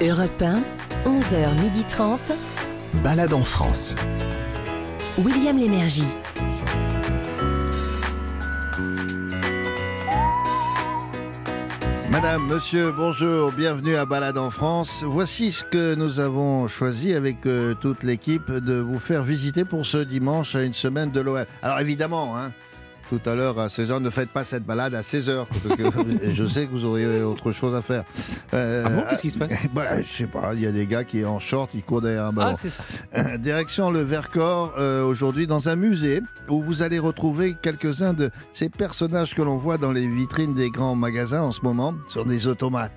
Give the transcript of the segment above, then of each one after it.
Europe 1, 11h30. Balade en France. William Lémergie. Madame, monsieur, bonjour, bienvenue à Balade en France. Voici ce que nous avons choisi avec euh, toute l'équipe de vous faire visiter pour ce dimanche à une semaine de l'OL. Alors évidemment, hein, tout à l'heure à 16h. Ne faites pas cette balade à 16h. je sais que vous auriez autre chose à faire. Euh, ah bon Qu'est-ce qui se passe bah, Je sais pas. Il y a des gars qui en short, ils courent derrière un ballon. Ah, c'est ça. Euh, direction le Vercors euh, aujourd'hui dans un musée où vous allez retrouver quelques-uns de ces personnages que l'on voit dans les vitrines des grands magasins en ce moment sur des automates.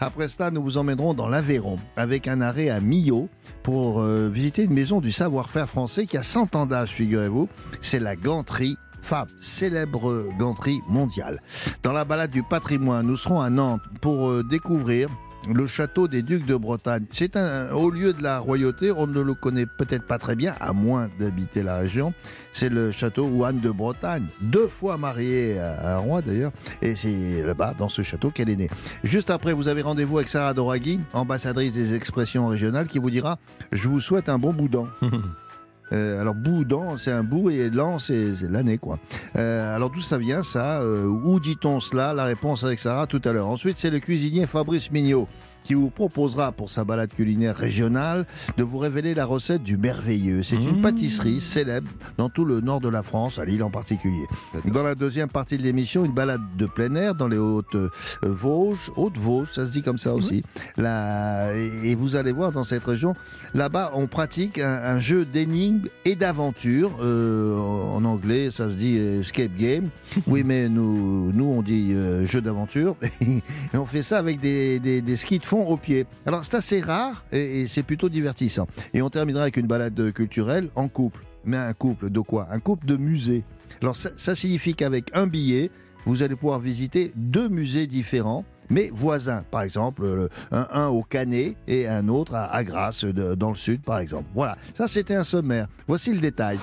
Après cela, nous vous emmènerons dans l'Aveyron avec un arrêt à Millau pour visiter une maison du savoir-faire français qui a 100 ans d'âge, figurez-vous. C'est la ganterie Fab, célèbre ganterie mondiale. Dans la balade du patrimoine, nous serons à Nantes pour euh, découvrir le château des Ducs de Bretagne. C'est un haut lieu de la royauté, on ne le connaît peut-être pas très bien, à moins d'habiter la région. C'est le château où Anne de Bretagne, deux fois mariée à un roi d'ailleurs, et c'est là-bas, dans ce château, qu'elle est née. Juste après, vous avez rendez-vous avec Sarah Doraghi, ambassadrice des expressions régionales, qui vous dira « Je vous souhaite un bon boudin ». Euh, alors boudin, c'est un bout et l'an, c'est l'année, quoi. Euh, alors d'où ça vient, ça euh, Où dit-on cela? La réponse avec Sarah tout à l'heure. Ensuite, c'est le cuisinier Fabrice Mignot qui vous proposera pour sa balade culinaire régionale de vous révéler la recette du merveilleux. C'est une mmh. pâtisserie célèbre dans tout le nord de la France, à Lille en particulier. Dans la deuxième partie de l'émission, une balade de plein air dans les Hautes euh, Vosges, Hautes Vosges, ça se dit comme ça aussi. et vous allez voir dans cette région, là-bas, on pratique un, jeu d'énigmes et d'aventure. Euh, en anglais, ça se dit escape game. Oui, mais nous, nous on dit euh, jeu d'aventure. et on fait ça avec des, des, des skis de fond au pied. Alors c'est assez rare et, c'est plutôt divertissant. Et on terminera avec une balade culturelle en couple. Mais un couple de quoi? Un couple de musées. Alors ça, signifie qu'avec un billet, vous allez pouvoir visiter deux musées différents mais voisins. Par exemple, un, au Canet et un autre à, à Grasse, dans le sud, par exemple. Voilà, ça c'était un sommaire. Voici le détail.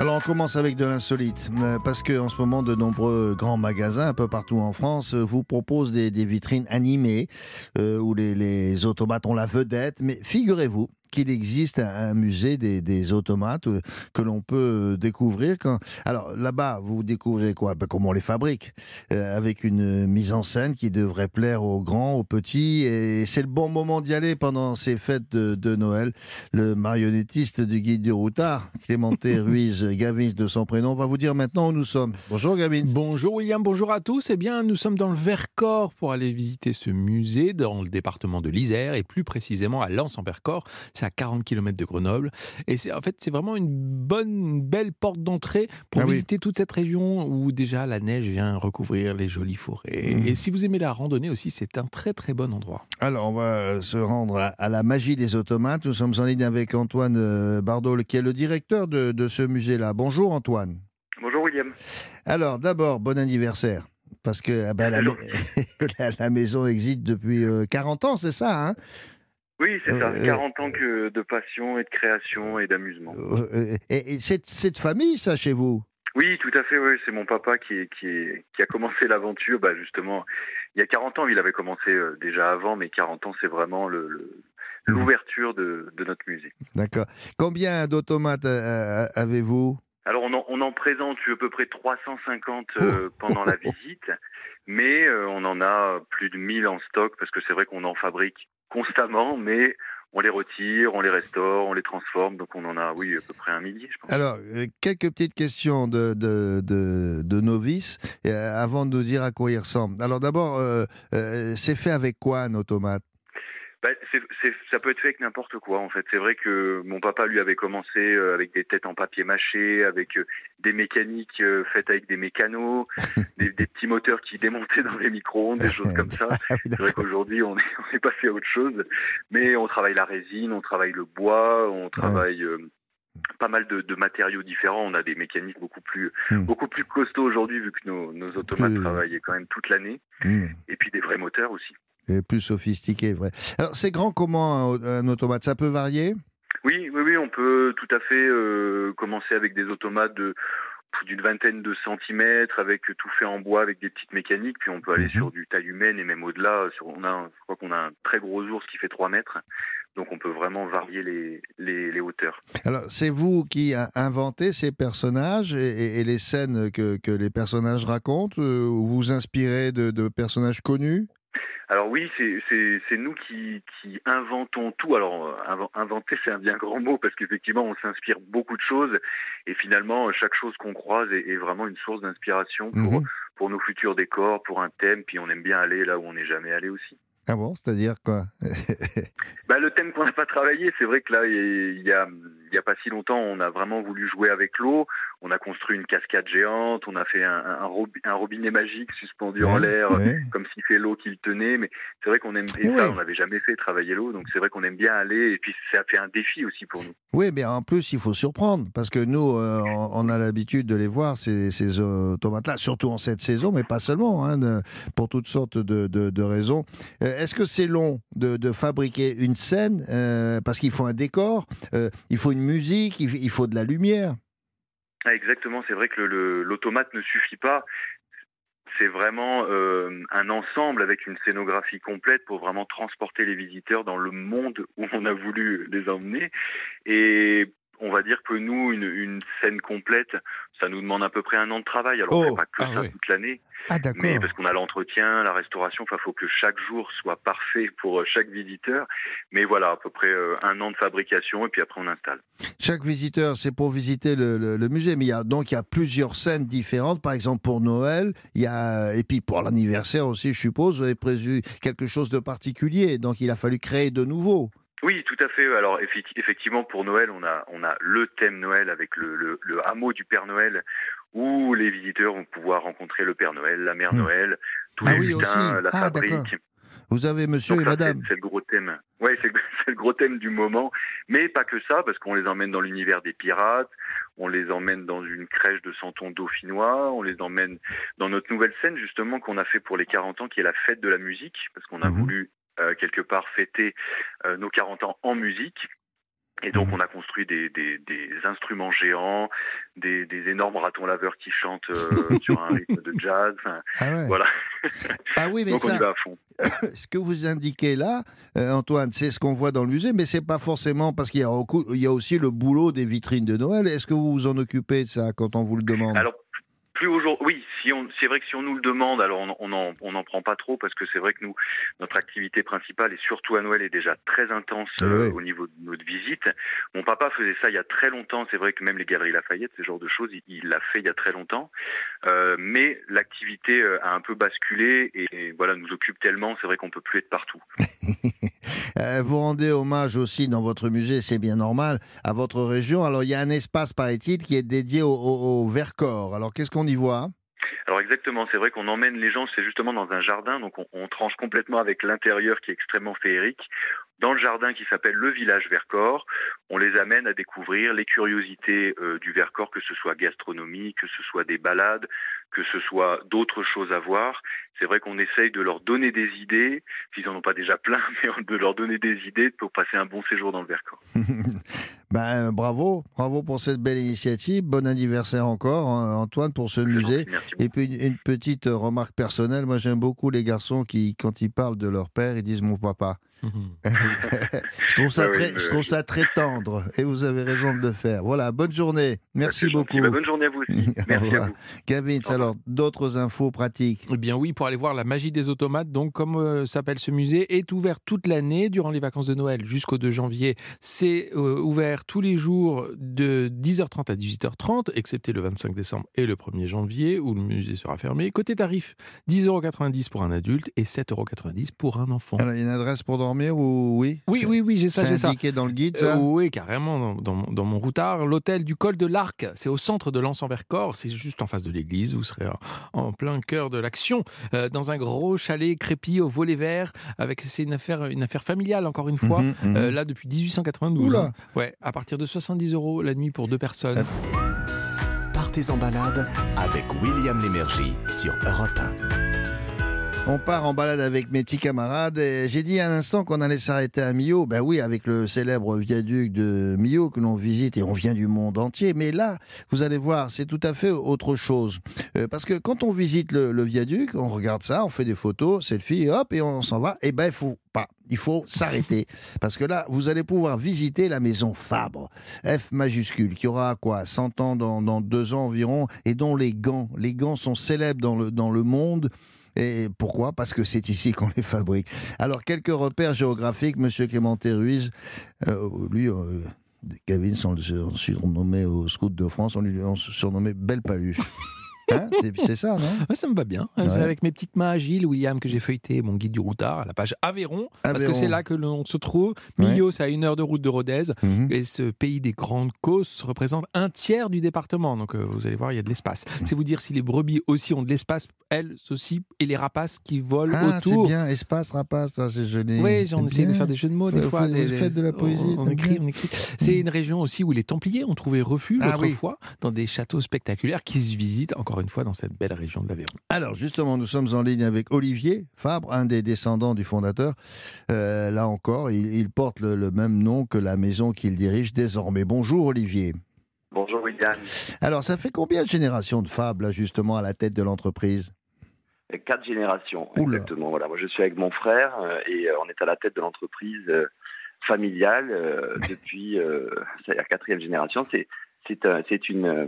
Alors on commence avec de l'insolite, euh, parce que en ce moment de nombreux grands magasins un peu partout en France euh, vous proposent des, vitrines animées euh, où les, les automates ont la vedette. Mais figurez-vous qu'il existe un, musée des, automates euh, que l'on peut euh, découvrir. Quand... Alors là-bas, vous découvrez quoi? Ben, Comment on les fabrique, euh, avec une mise en scène qui devrait plaire aux grands, aux petits. Et c'est le bon moment d'y aller pendant ces fêtes de, Noël. Le marionnettiste du guide du routard, Clémenté Ruiz Gavin de son prénom, va vous dire maintenant où nous sommes. Bonjour Gavin. Bonjour William, bonjour à tous. Eh bien, nous sommes dans le Vercors pour aller visiter ce musée dans le département de l'Isère et plus précisément à Lens-en-Vercors c'est à 40 km de Grenoble. Et c'est en fait, c'est vraiment une bonne, belle porte d'entrée pour ah visiter toute cette région où déjà la neige vient recouvrir les jolies forêts. Mmh. Et si vous aimez la randonnée aussi, c'est un très très bon endroit. Alors, on va se rendre à, la magie des automates. Nous sommes en ligne avec Antoine euh, Bardol, qui est le directeur de, ce musée-là. Bonjour Antoine. Bonjour William. Alors, d'abord, bon anniversaire parce que ah ben, la, la, maison existe depuis 40 euh, ans, c'est ça hein? Oui, c'est ça. 40 euh, ans que de passion et de création et d'amusement. Euh, et, c'est de famille, ça, chez vous? Oui, tout à fait. Oui. C'est mon papa qui, qui, qui a commencé l'aventure, bah, justement, il y a 40 ans. Il avait commencé euh, déjà avant, mais 40 ans, c'est vraiment le, mmh. l'ouverture de, de, notre musée. D'accord. Combien d'automates avez-vous? Alors on en, on en, présente à peu près 350 pendant la visite, mais on en a plus de 1000 en stock parce que c'est vrai qu'on en fabrique constamment, mais on les retire, on les restaure, on les transforme. Donc on en a, oui, à peu près un millier, je pense. Alors, euh, quelques petites questions de, de, de, novices euh, avant de nous dire à quoi ils ressemblent. Alors d'abord, euh, c'est fait avec quoi un automate? Bah, ça peut être fait avec n'importe quoi en fait. C'est vrai que mon papa lui avait commencé euh, avec des têtes en papier mâché, avec euh, des mécaniques euh, faites avec des mécanos, des, petits moteurs qui démontaient dans les micro-ondes, des choses comme ça. Ah C'est vrai qu'aujourd'hui on est, on est passé à autre chose, mais on travaille la résine, on travaille le bois, on travaille pas mal de, de, matériaux différents. On a des mécaniques beaucoup plus hmm. beaucoup plus costauds aujourd'hui vu que nos, nos automates travaillent quand même toute l'année. Hmm. Et puis des vrais moteurs aussi plus sophistiqué, vrai. Alors, c'est grand comment un, automate Ça peut varier? Oui, oui, oui, on peut tout à fait euh, commencer avec des automates de d'une vingtaine de centimètres, avec tout fait en bois, avec des petites mécaniques. Puis on peut aller Mhm. sur du taille humaine et même au-delà. Sur, on a, je crois qu'on a un très gros ours qui fait 3 mètres. Donc on peut vraiment varier les, les, les hauteurs. Alors, c'est vous qui inventez ces personnages et, et- et les scènes que, que les personnages racontent euh, ou vous inspirez de, de personnages connus? Alors oui, c'est nous qui qui inventons tout. Alors euh, inven- inventer c'est un bien grand mot parce qu'effectivement on s'inspire beaucoup de choses et finalement chaque chose qu'on croise est, est vraiment une source d'inspiration pour Mhm. pour nos futurs décors, pour un thème. Puis on aime bien aller là où on n'est jamais allé aussi. Ah bon, c'est-à-dire quoi? Bah, le thème qu'on n'a pas travaillé, c'est vrai que là, il y a, il y a pas si longtemps, on a vraiment voulu jouer avec l'eau. On a construit une cascade géante, on a fait un, un, robi- un robinet magique suspendu en l'air, ouais. comme si fait l'eau qui le tenait. Mais c'est vrai qu'on aime, et Oui. ça, on n'avait jamais fait travailler l'eau, donc c'est vrai qu'on aime bien aller. Et puis ça fait un défi aussi pour nous. Oui, mais en plus, il faut surprendre, parce que nous, euh, on a l'habitude de les voir, ces, ces automates-là, surtout en cette saison, mais pas seulement, hein, de- pour toutes sortes de, de- de raisons. Euh, Est-ce que c'est long de, fabriquer une scène? Euh, Parce qu'il faut un décor, il faut une musique, il, faut de la lumière. Ah, exactement, c'est vrai que l'automate ne suffit pas. C'est vraiment euh, un ensemble avec une scénographie complète pour vraiment transporter les visiteurs dans le monde où on a voulu les emmener. Et on va dire que nous, une, une scène complète, ça nous demande à peu près un an de travail. Alors, on Oh, fait pas que ah ça toute l'année, Ah, mais d'accord. parce qu'on a l'entretien, la restauration, il faut que chaque jour soit parfait pour euh, chaque visiteur. Mais voilà, à peu près euh, un an de fabrication et puis après on installe. Chaque visiteur, c'est pour visiter le, le- le musée, mais il y a, donc il y a plusieurs scènes différentes. Par exemple, pour Noël, il y a, et puis pour l'anniversaire aussi, je suppose, vous avez prévu quelque chose de particulier. Donc il a fallu créer de nouveau. Oui, tout à fait. Alors effecti- effectivement, pour Noël, on a on a le thème Noël avec le, le, le hameau du Père Noël, où les visiteurs vont pouvoir rencontrer le Père Noël, la Mère Hmm. Noël, tous Ah les oui, lutins, aussi. la Ah, fabrique. Vous avez monsieur Donc et madame. c'est le gros thème. Ouais, c'est le gros thème du moment. Mais pas que ça, parce qu'on les emmène dans l'univers des pirates, on les emmène dans une crèche de Santon dauphinois, on les emmène dans notre nouvelle scène justement qu'on a fait pour les 40 ans, qui est la fête de la musique, parce qu'on a Mhm. voulu quelque part fêter euh, nos 40 ans en musique. Et donc Mhm. on a construit des, des, des instruments géants, des, des énormes ratons laveurs qui chantent euh, sur un rythme de jazz. Enfin, Ah, ouais. voilà. Ah oui, mais Donc on ça, y va à fond. ce que vous indiquez là, euh, Antoine, c'est ce qu'on voit dans le musée, mais c'est pas forcément parce qu'il y, y a aussi le boulot des vitrines de Noël. Est-ce que vous vous en occupez de ça quand on vous le demande? Alors, plus aujourd'hui, oui, si on, c'est vrai que si on nous le demande, alors on on en, on en prend pas trop parce que c'est vrai que nous, notre activité principale et surtout à Noël est déjà très intense euh, au niveau de notre visite. Mon papa faisait ça il y a très longtemps. C'est vrai que même les galeries Lafayette, ce genre de choses, il- il l'a fait il y a très longtemps. Euh, mais l'activité euh, a un peu basculé et, et voilà, nous occupe tellement. C'est vrai qu'on peut plus être partout. Euh, vous rendez hommage aussi dans votre musée, c'est bien normal, à votre région. Alors il y a un espace, paraît-il, qui est dédié au, Vercors. Alors qu'est-ce qu'on y voit? Alors exactement, c'est vrai qu'on emmène les gens, c'est justement dans un jardin, donc on, on tranche complètement avec l'intérieur qui est extrêmement féerique. Dans le jardin qui s'appelle le village Vercors, on les amène à découvrir les curiosités euh, du Vercors, que ce soit gastronomie, que ce soit des balades, que ce soit d'autres choses à voir. C'est vrai qu'on essaye de leur donner des idées, s'ils en ont pas déjà plein, mais de leur donner des idées pour passer un bon séjour dans le Vercors. Ben bravo, bravo pour cette belle initiative. Bon anniversaire encore, hein, Antoine, pour ce musée. Merci Et puis une, une petite euh, remarque personnelle, moi j'aime beaucoup les garçons qui, quand ils parlent de leur père, ils disent mon papa. Je, trouve ça Ah très, je trouve ça très tendre et vous avez raison de le faire. Voilà, bonne journée. Merci beaucoup. Bah, bonne journée à vous aussi. Au Merci à revoir. vous. Gavin, alors d'autres infos pratiques? Eh bien oui, pour aller voir la magie des automates, donc comme euh, s'appelle ce musée, est ouvert toute l'année durant les vacances de Noël jusqu'au 2 janvier. C'est euh, ouvert tous les jours de 10h30 à 18h30, excepté le 25 décembre et le 1er janvier où le musée sera fermé. Côté tarif, 10,90€ pour un adulte et 7,90€ pour un enfant. Alors, il y a une adresse pour dormir ou oui? Oui, oui, oui, j'ai ça, j'ai ça. indiqué dans le guide, Euh, oui, carrément, dans, dans mon- dans mon routard. L'hôtel du col de l'Arc, c'est au centre de l'Anse-en-Vercors, c'est juste en face de l'église, vous serez en, en plein cœur de l'action, euh, dans un gros chalet crépi au volet vert, avec c'est une affaire, une affaire familiale, encore une fois. Mhm, mhm. Euh, là, depuis 1892. Oula. hein. Ouais, à partir de 70 euros la nuit pour deux personnes. Partez en balade avec William Lémergie sur Europe 1. On part en balade avec mes petits camarades. J'ai dit à l'instant qu'on allait s'arrêter à Millau. Ben oui, avec le célèbre viaduc de Millau que l'on visite et on vient du monde entier. Mais là, vous allez voir, c'est tout à fait autre chose. Euh, parce que quand on visite le, le viaduc, on regarde ça, on fait des photos, selfie, hop, et on s'en va. Et ben, il faut pas. Il faut s'arrêter. Parce que là, vous allez pouvoir visiter la maison Fabre. F majuscule, qui aura quoi 100 ans dans, dans deux ans environ, et dont les gants, les gants sont célèbres dans le, dans le monde. Et pourquoi? Parce que c'est ici qu'on les fabrique. Alors, quelques repères géographiques, Monsieur Clémenté Ruiz, euh, lui, euh, Kevin, on au Scout de France, on lui surnommait Belle Paluche. Hein c'est c'est ça, non? Ouais, ça me va bien. Ouais. C'est avec mes petites mains agiles, William, que j'ai feuilleté mon guide du routard à la page Aveyron, parce que c'est là que l'on se trouve. Ouais. Millau, c'est à une heure de route de Rodez. Mhm. Et ce pays des grandes causes représente un tiers du département. Donc euh, vous allez voir, il y a de l'espace. C'est vous dire si les brebis aussi ont de l'espace, elles aussi, et les rapaces qui volent Ah, c'est autour. bien, espace, rapace, c'est joli. Oui, j'en C'est essaie de faire des jeux de mots des fois. vous des- faites de la poésie, On, écrit, on écrit. C'est une région aussi où les Templiers ont trouvé refuge Ah oui. autrefois dans des châteaux spectaculaires qui se visitent encore une fois dans cette belle région de l'Aveyron. Alors justement, nous sommes en ligne avec Olivier Fabre, un des descendants du fondateur. Euh, là encore, il, il porte le, le même nom que la maison qu'il dirige désormais. Bonjour Olivier. Bonjour William. Alors ça fait combien de générations de Fabre là justement à la tête de l'entreprise? Quatre générations, Oula. exactement. Voilà, moi je suis avec mon frère euh, et euh, on est à la tête de l'entreprise euh, familiale euh, depuis euh, la quatrième génération. C'est c'est un- c'est une euh,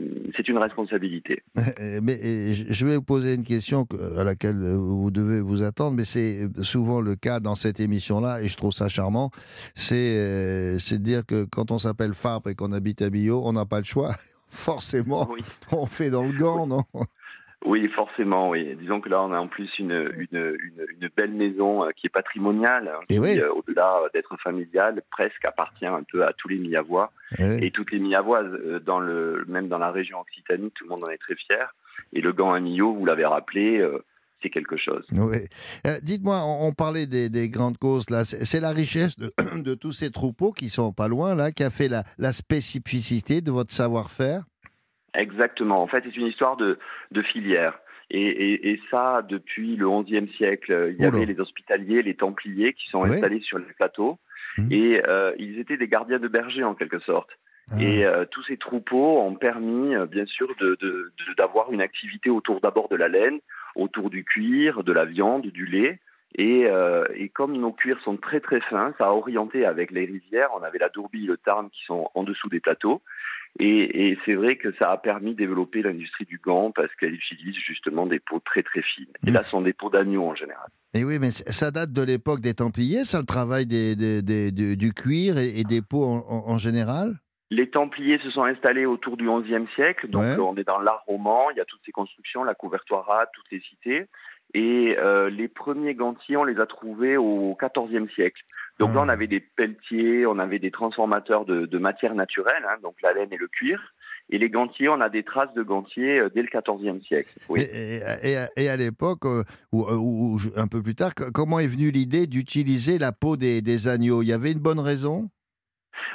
une responsabilité. Euh, Mais euh, je vais vous poser une question que- à laquelle vous devez vous attendre, mais c'est souvent le cas dans cette émission-là, et je trouve ça charmant. C'est de dire que quand on s'appelle Fabre et qu'on habite à Millau, on n'a pas le choix. Forcément, Oui. on fait dans le gant, non? Oui, forcément, oui. Disons que là, on a en plus une, une, une, une belle maison euh, qui est patrimoniale, hein, Et qui, oui. euh, au-delà d'être familiale, presque appartient un peu à tous les Miavois. Eh Et toutes les Miavoises, euh, dans le, même dans la région Occitanie, tout le monde en est très fier. Et le gant à Millau, vous l'avez rappelé, euh, c'est quelque chose. Oui. Euh, Dites-moi, on, on parlait des, des grandes causes là. C'est c'est la richesse de, de tous ces troupeaux qui sont pas loin là, qui a fait la, la spécificité de votre savoir-faire? Exactement. En fait, c'est une histoire de, de filière. Et, et, et ça, depuis le XIe siècle, il y Oula. avait les hospitaliers, les templiers qui sont installés sur les plateaux. Mhm. Et euh, ils étaient des gardiens de berger en quelque sorte. Ah. Et euh, tous ces troupeaux ont permis, euh, bien sûr, de- de- de- d'avoir une activité autour d'abord de la laine, autour du cuir, de la viande, du lait. Et, euh, et comme nos cuirs sont très très fins, ça a orienté avec les rivières. On avait la Dourbie, le Tarn qui sont en dessous des plateaux. Et, et c'est vrai que ça a permis de développer l'industrie du gant parce qu'elle utilise justement des peaux très très fines. Et Mm. là, ce sont des peaux d'agneau en général. Et oui, mais ça date de l'époque des Templiers, ça, le travail des, des- des- du- cuir et, et des peaux en, en- en général? Les Templiers se sont installés autour du XIe siècle, donc Ouais. on est dans l'art roman, il y a toutes ces constructions, la couvertoire toutes les cités, et euh, les premiers gantiers, on les a trouvés au XIVe siècle. Donc Ah. là, on avait des pelletiers, on avait des transformateurs de, de matières naturelles, hein, donc la laine et le cuir, et les gantiers, on a des traces de gantiers euh, dès le XIVe siècle. Oui. Et, et- et à- l'époque, euh, ou, un peu plus tard, comment est venue l'idée d'utiliser la peau des, des agneaux? Il y avait une bonne raison?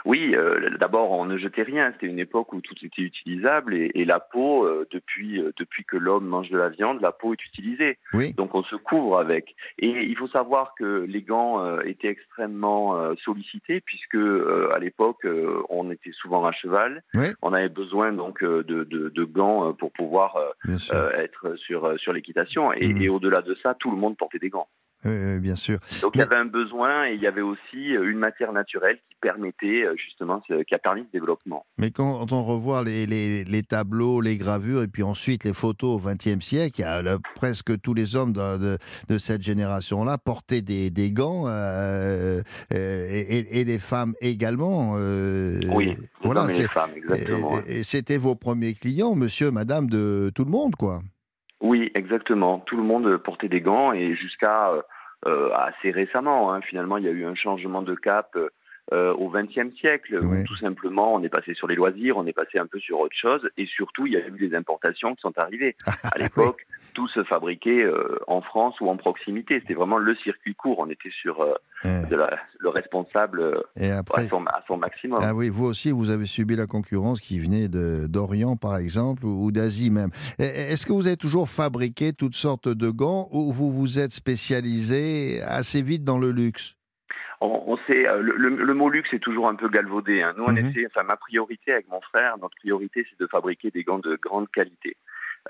Oui, euh, d'abord on ne jetait rien. C'était une époque où tout était utilisable et, et la peau, euh, depuis euh, depuis que l'homme mange de la viande, la peau est utilisée. Oui. Donc on se couvre avec. Et il faut savoir que les gants étaient extrêmement sollicités puisque à l'époque on était souvent à cheval. Oui. On avait besoin donc de, de, de gants pour pouvoir être sur sur l'équitation. Et, Mhm. et au-delà de ça, tout le monde portait des gants. Oui, oui, bien sûr. Donc il y avait un besoin et il y avait aussi euh, une matière naturelle qui permettait euh, justement, ce- qui a permis ce développement. Mais quand on revoit les, les- les tableaux, les gravures et puis ensuite les photos au XXe siècle, il y a là, presque tous les hommes de, de- de cette génération-là portaient des, des gants euh, euh, et, les femmes également. euh, Oui, voilà. les femmes, exactement. C'était vos premiers clients, monsieur, madame, de tout le monde, quoi. Oui, exactement. Tout le monde portait des gants et jusqu'à euh, euh, assez récemment, hein, finalement, il y a eu un changement de cap euh, au XXe siècle, où tout simplement on est passé sur les loisirs, on est passé un peu sur autre chose, et surtout il y a eu des importations qui sont arrivées. À l'époque, tout se fabriquait euh, en France ou en proximité. C'était vraiment le circuit court. On était sur euh, Ouais. de la- le responsable euh, à, son, à son maximum. ah oui, vous aussi, vous avez subi la concurrence qui venait d'Orient, par exemple, ou, ou d'Asie même. Est-ce que vous avez toujours fabriqué toutes sortes de gants ou vous vous êtes spécialisé assez vite dans le luxe? On, on sait, euh, le, le- le mot luxe est toujours un peu galvaudé. hein. Nous, on essaie, enfin, ma priorité avec mon frère, notre priorité, c'est de fabriquer des gants de grande qualité.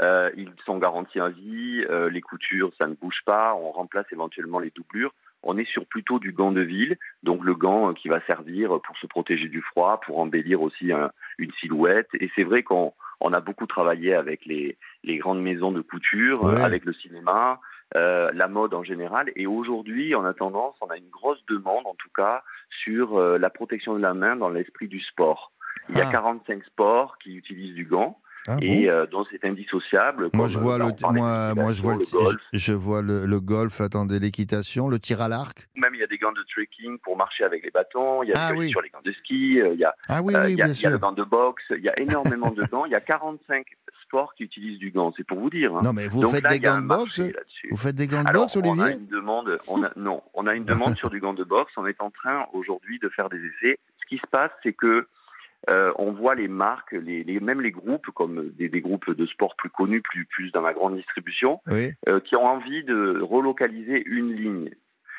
Euh, ils sont garantis à vie, euh, les coutures, ça ne bouge pas, on remplace éventuellement les doublures. On est sur plutôt du gant de ville, donc le gant euh, qui va servir pour se protéger du froid, pour embellir aussi un- une silhouette. Et c'est vrai qu'on on a beaucoup travaillé avec les, les grandes maisons de couture, Ouais. avec le cinéma, euh, la mode en général. Et aujourd'hui, on a tendance, on a une grosse demande en tout cas sur euh, la protection de la main dans l'esprit du sport. Il y a Ah. 45 sports qui utilisent du gant Ah et bon euh, dont c'est indissociable. Moi comme, je vois euh, le moi, je vois le, golf. je, je vois le, le golf attendez l'équitation le tir à l'arc Même il y a des gants de trekking pour marcher avec les bâtons. Il y a Ah des oui. sur les gants de ski. euh, Il y a, ah oui euh, oui il y a, bien il y a le gant de boxe. Il y a énormément de gants. Il y a 45 sports qui utilisent du gant. C'est pour vous dire. hein. non mais vous Donc faites là, des gants de boxe vous faites des gants de boxe on a Olivier une demande, on a, non, on a une demande sur du gant de boxe. On est en train aujourd'hui de faire des essais. Ce qui se passe, c'est que euh, on voit les marques, les, les- même les groupes, comme des, des groupes de sport plus connus, plus, plus dans la grande distribution, oui euh, qui ont envie de relocaliser une ligne.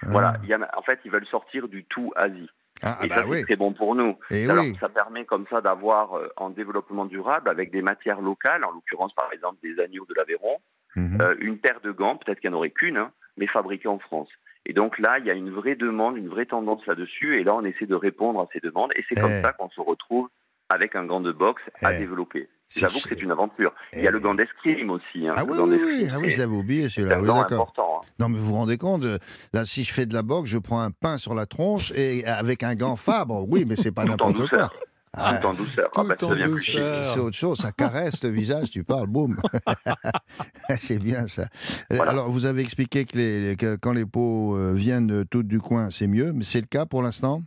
Voilà, il y en a- en fait, ils veulent sortir du tout Asie. ah, ah Et bah ça, c'est oui très bon pour nous. et Alors, oui ça permet comme ça d'avoir euh, un développement durable avec des matières locales, en l'occurrence, par exemple, des agneaux de l'Aveyron, Mhm. euh, une paire de gants, peut-être qu'il n'y en aurait qu'une, hein, mais fabriquée en France. Et donc là, il y a une vraie demande, une vraie tendance là-dessus, et là, on essaie de répondre à ces demandes, et c'est Eh. comme ça qu'on se retrouve avec un gant de boxe à Eh. développer. J'avoue que c'est une aventure. Il y a Eh. le gant d'escrime aussi. Hein. ah Le oui gant oui, oui ah l'avais oublié c'est celui-là oui important. hein. Non, mais vous vous rendez compte, là, si je fais de la boxe, je prends un pain sur la tronche et avec un gant Fabre, oui, mais c'est pas n'importe quoi. Ah, Tout en douceur. Ah, bah, en douceur. c'est autre chose, ça caresse le visage, tu parles, boum. c'est bien ça. Voilà. Alors, vous avez expliqué que, les, les- que quand les peaux euh, viennent toutes du coin, c'est mieux, mais c'est le cas pour l'instant?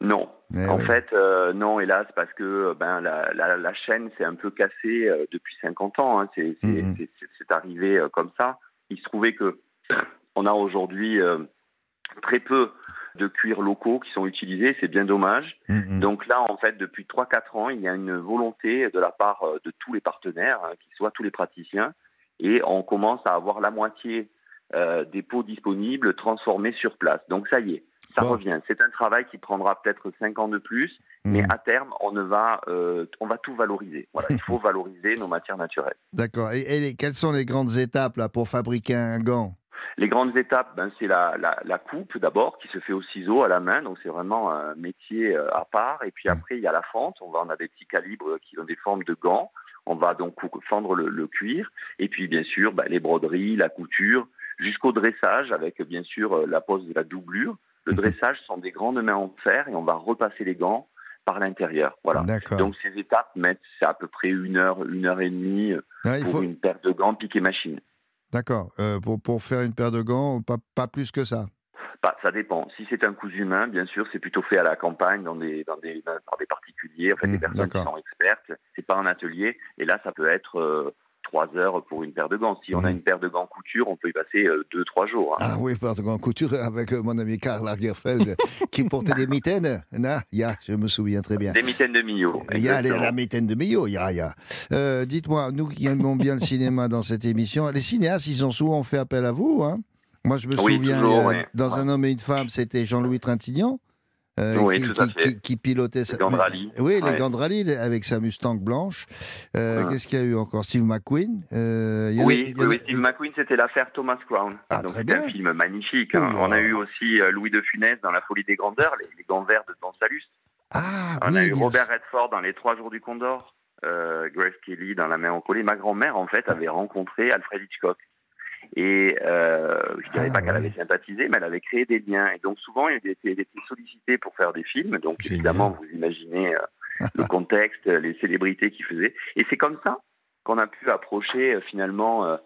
Non. Eh en oui. fait, euh, non, hélas, parce que euh, ben, la, la, la chaîne s'est un peu cassée euh, depuis 50 ans. hein. C'est Mhm. c'est- arrivé euh, comme ça. Il se trouvait que on a aujourd'hui euh, très peu de cuirs locaux qui sont utilisés. C'est bien dommage. Mhm. Donc là, en fait, depuis 3-4 ans, il y a une volonté de la part euh, de tous les partenaires, hein, qu'ils soient tous les praticiens, et on commence à avoir la moitié euh, des pots disponibles transformés sur place. Donc ça y est, ça Bon. revient. C'est un travail qui prendra peut-être 5 ans de plus, mais Mhm. à terme, on ne va, euh, on va tout valoriser. Voilà, il faut valoriser nos matières naturelles. D'accord. Et, et les- quelles sont les grandes étapes là, pour fabriquer un gant? Les grandes étapes, ben, c'est la, la, la coupe d'abord qui se fait au ciseau à la main, donc c'est vraiment un métier euh, à part. Et puis Mm. après, il y a la fente. On va, on a des petits calibres qui ont des formes de gants. On va donc fendre le, le cuir. Et puis bien sûr, ben, les broderies, la couture, jusqu'au dressage avec bien sûr euh, la pose de la doublure. Le Mhm. dressage sont des grandes mains en fer et on va repasser les gants par l'intérieur. Voilà. D'accord. Donc ces étapes mettent c'est à peu près une heure, une heure et demie Ah, pour faut... une paire de gants piqué machine. D'accord. Euh, pour, pour faire une paire de gants, pas, pas plus que ça? Bah, ça dépend. Si c'est un cousu humain, bien sûr, c'est plutôt fait à la campagne, dans des, dans des, dans- par des particuliers, en fait, Mmh, des personnes qui sont expertes. C'est pas un atelier. Et là, ça peut être euh, trois heures pour une paire de gants. Si on a Mmh. une paire de gants couture, on peut y passer euh, deux, trois jours. hein. Ah oui, pardon, en couture avec euh, mon ami Karl Lagerfeld qui portait des mitaines. Na, ya, je me souviens très bien. Des mitaines de Millau. Il y a la mitaine de Millau, il y a. il y a. Euh, Dites-moi, nous qui aimons bien le cinéma dans cette émission, les cinéastes, ils ont souvent fait appel à vous. Hein Moi, je me Oui, souviens, toujours, euh, dans Ouais. Un homme et une femme, c'était Jean-Louis Trintignant. Euh, Oui, qui, tout à qui- fait. qui- qui pilotait sa... rallye. Oui, les Ouais. de rallye avec sa Mustang blanche. Euh. Qu'est-ce qu'il y a eu encore? Steve McQueen euh, y Oui, y Steve McQueen, c'était l'affaire Thomas Crown. Ah, Donc très c'était un film magnifique. hein. On a eu aussi euh, Louis de Funès dans La Folie des Grandeurs, les, les gants verts de Don Salus. Ah, On oui, a eu Robert Redford dans Les Trois Jours du Condor, euh, Grace Kelly dans La main au collet. Ma grand-mère, en fait, avait rencontré Alfred Hitchcock. Et euh, je dirais Ah, pas qu'elle ouais. avait sympathisé, mais elle avait créé des liens. Et donc souvent, il était, il était sollicité pour faire des films. Donc évidemment, vous imaginez euh, le contexte, les célébrités qui faisaient. Et c'est comme ça qu'on a pu approcher euh, finalement euh,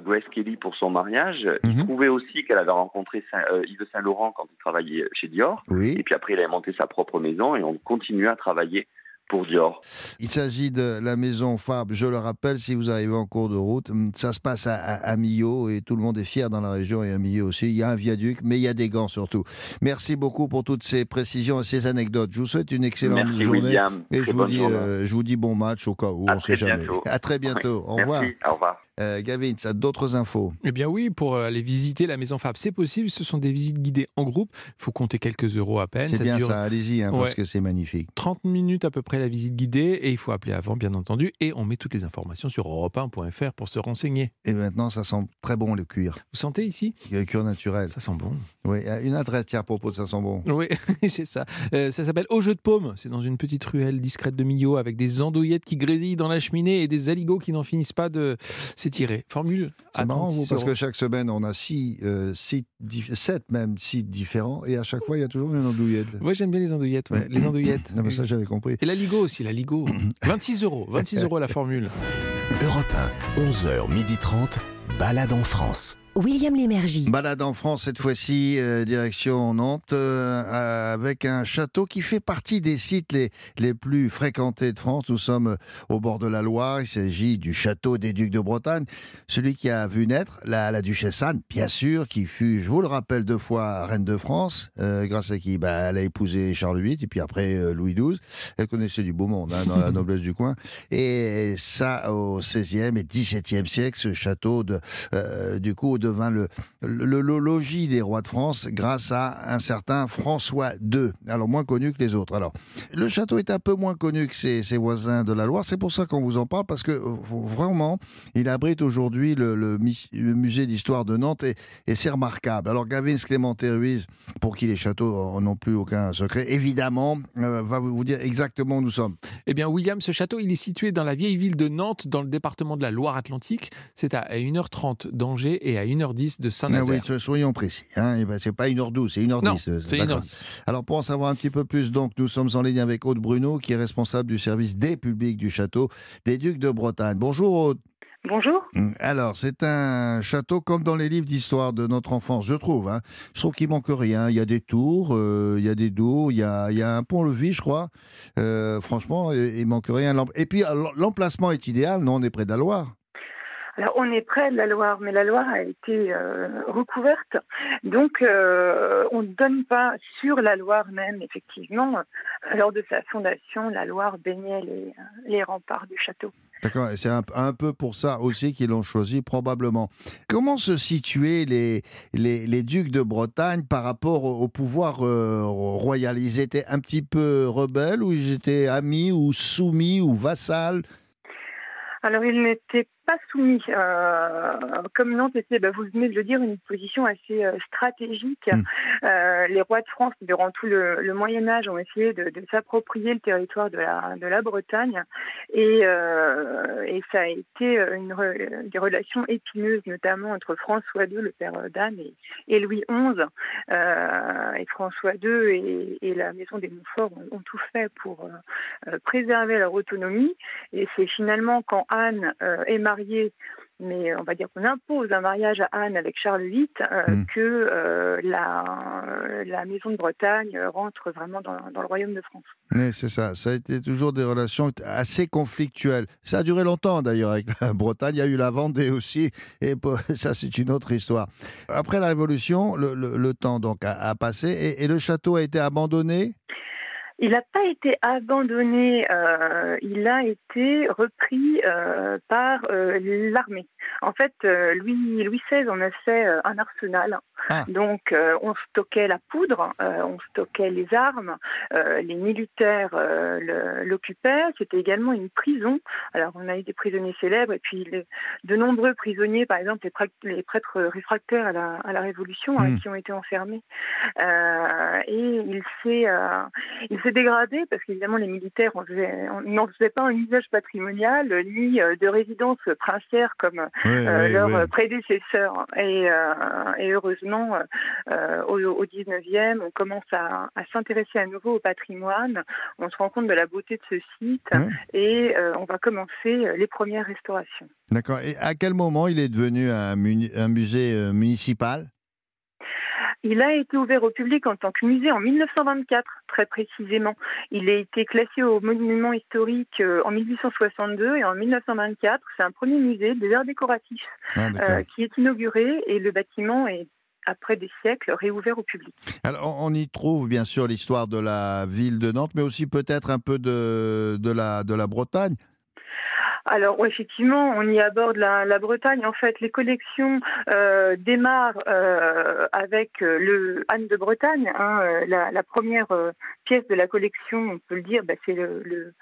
Grace Kelly pour son mariage, Mhm. il trouvait aussi qu'elle avait rencontré Saint- Yves Saint Laurent quand il travaillait chez Dior. Oui. Et puis après, il a monté sa propre maison et on continue à travailler pour Dior. Il s'agit de la maison Fabre. Je le rappelle, si vous arrivez en cours de route, hum, ça se passe à, à- à Millau et tout le monde est fier dans la région et à Millau aussi. Il y a un viaduc, mais il y a des gants surtout. Merci beaucoup pour toutes ces précisions et ces anecdotes. Je vous souhaite une excellente Merci journée. William. Et Très je vous, bonne dis, journée. euh, je vous dis bon match au cas où, À on ne sait très jamais. bientôt. À très bientôt. Au revoir. Merci. Au revoir. Euh, Gavin, ça a d'autres infos? Eh bien oui, pour aller visiter la maison Fab, c'est possible. Ce sont des visites guidées en groupe. Il faut compter quelques euros à peine. C'est bien dure ça, allez-y, hein, parce que c'est magnifique. 30 minutes à peu près la visite guidée et il faut appeler avant bien entendu et on met toutes les informations sur europe1.fr pour se renseigner. Et maintenant, ça sent très bon le cuir. Vous sentez ici? Il y a le cuir naturel. Ça sent bon. Oui, une adresse, tiens, à propos de ça sent bon. Oui, c'est ça. Euh, ça s'appelle Au jeu de paume. C'est dans une petite ruelle discrète de Millau avec des andouillettes qui grésillent dans la cheminée et des aligots qui n'en finissent pas de s'étirer. Formule C'est marrant, 36 vous, parce euros. que chaque semaine, on a six, euh, dif- sept même sites différents, et à chaque fois, il y a toujours une andouillette. Moi j'aime bien les andouillettes, ouais. les andouillettes. Non, mais ça, j'avais compris. Et l'aligot aussi, l'aligot. 26 euros, 26 euros la formule. Europe 1, 11h30, balade en France. William Lémergie. Balade en France, cette fois-ci, euh, direction Nantes, euh, avec un château qui fait partie des sites les, les plus fréquentés de France. Nous sommes euh, au bord de la Loire. Il s'agit du château des Ducs de Bretagne. Celui qui a vu naître la, la duchesse Anne, bien sûr, qui fut, je vous le rappelle, deux fois reine de France, euh, grâce à qui? Bah, elle a épousé Charles VIII et puis après Louis XII. Elle connaissait du beau monde hein, dans la noblesse du coin. Et ça, au XVIe et XVIIe siècle, ce château, de, du coup, devint le, le, le logis des rois de France grâce à un certain François II, alors moins connu que les autres. Alors, le château est un peu moins connu que ses, ses voisins de la Loire, c'est pour ça qu'on vous en parle, parce que vraiment, il abrite aujourd'hui le, le musée d'histoire de Nantes et, et c'est remarquable. Alors, Gavin Clémenté Ruiz, pour qui les châteaux n'ont plus aucun secret, évidemment, euh, va vous dire exactement où nous sommes. Eh bien, William, ce château, il est situé dans la vieille ville de Nantes, dans le département de la Loire-Atlantique. C'est à 1h30 d'Angers et à 1h10 de Ah Saint-Nazaire. oui, soyons précis. Hein, Eh ben, c'est pas 1h12, c'est 1h10. non, euh, c'est d'accord. 1h10. Alors pour en savoir un petit peu plus, donc nous sommes en ligne avec Aude Bruno, qui est responsable du service des publics du château des Ducs de Bretagne. Bonjour Aude. Bonjour. Alors c'est un château comme dans les livres d'histoire de notre enfance, je trouve. hein. Je trouve qu'il manque rien. Il y a des tours, euh, il y a des dos, il y a, il y a un pont-levis, je crois. Euh, franchement, il il manque rien. Et puis l'emplacement est idéal. Non, on est près de la Loire. Alors on est près de la Loire, mais la Loire a été euh, recouverte, donc euh, on ne donne pas sur la Loire même. Effectivement, lors de sa fondation, la Loire baignait les, les remparts du château. D'accord, c'est un, un peu pour ça aussi qu'ils l'ont choisi, probablement. Comment se situaient les, les, les ducs de Bretagne par rapport au, au pouvoir euh, royal? Ils étaient un petit peu rebelles ou ils étaient amis ou soumis ou vassals? Alors ils n'étaient pas soumis. Euh, comme Nantes était, bah, vous venez de le dire, une position assez euh, stratégique. Mm. Euh, les rois de France, durant tout le, le Moyen Âge, ont essayé de, de s'approprier le territoire de la, de la Bretagne. Et, et ça a été une, re- des relations épineuses, notamment entre François II, le père d'Anne, et, et Louis XI. Et François II et, et la maison des Montfort ont, ont tout fait pour préserver leur autonomie. Et c'est finalement quand Anne euh, est mariée, mais on va dire qu'on impose un mariage à Anne avec Charles VIII, euh, Mm. que euh, la, la maison de Bretagne rentre vraiment dans, dans le royaume de France. Oui, c'est ça. Ça a été toujours des relations assez conflictuelles. Ça a duré longtemps d'ailleurs avec la Bretagne. Il y a eu la Vendée aussi. Et ça, c'est une autre histoire. Après la Révolution, le, le- le temps donc a, a passé et, et le château a été abandonné? Il n'a pas été abandonné, euh, il a été repris euh, par euh, l'armée. En fait, euh, Louis, Louis XVI en a fait euh, un arsenal. Ah. Donc, euh, on stockait la poudre, euh, on stockait les armes, euh, les militaires euh, l'occupaient. C'était également une prison. Alors, on a eu des prisonniers célèbres et puis les- de nombreux prisonniers, par exemple les, prêtres réfractaires à la, à la Révolution, hein, Mm. qui ont été enfermés. Euh, et il s'est, euh, s'est dégradé parce qu'évidemment les militaires n'en faisaient pas un usage patrimonial ni de résidence princière comme leurs prédécesseurs. Et, et heureusement, au, au 19e, on commence à, à s'intéresser à nouveau au patrimoine. On se rend compte de la beauté de ce site et on va commencer les premières restaurations. D'accord. Et à quel moment il est devenu un, un musée municipal? Il a été ouvert au public en tant que musée en 1924, très précisément. Il a été classé au monument historique euh, en 1862 et en 1924, c'est un premier musée des arts décoratifs ah, euh, qui est inauguré et le bâtiment est après des siècles, réouvert au public. Alors, on y trouve bien sûr l'histoire de la ville de Nantes, mais aussi peut-être un peu de, de, la, de la Bretagne. Alors effectivement, on y aborde la, Bretagne. En fait, les collections euh, démarrent euh, avec euh, le Anne de Bretagne. Hein, la, première pièce de la collection, on peut le dire, bah, c'est le,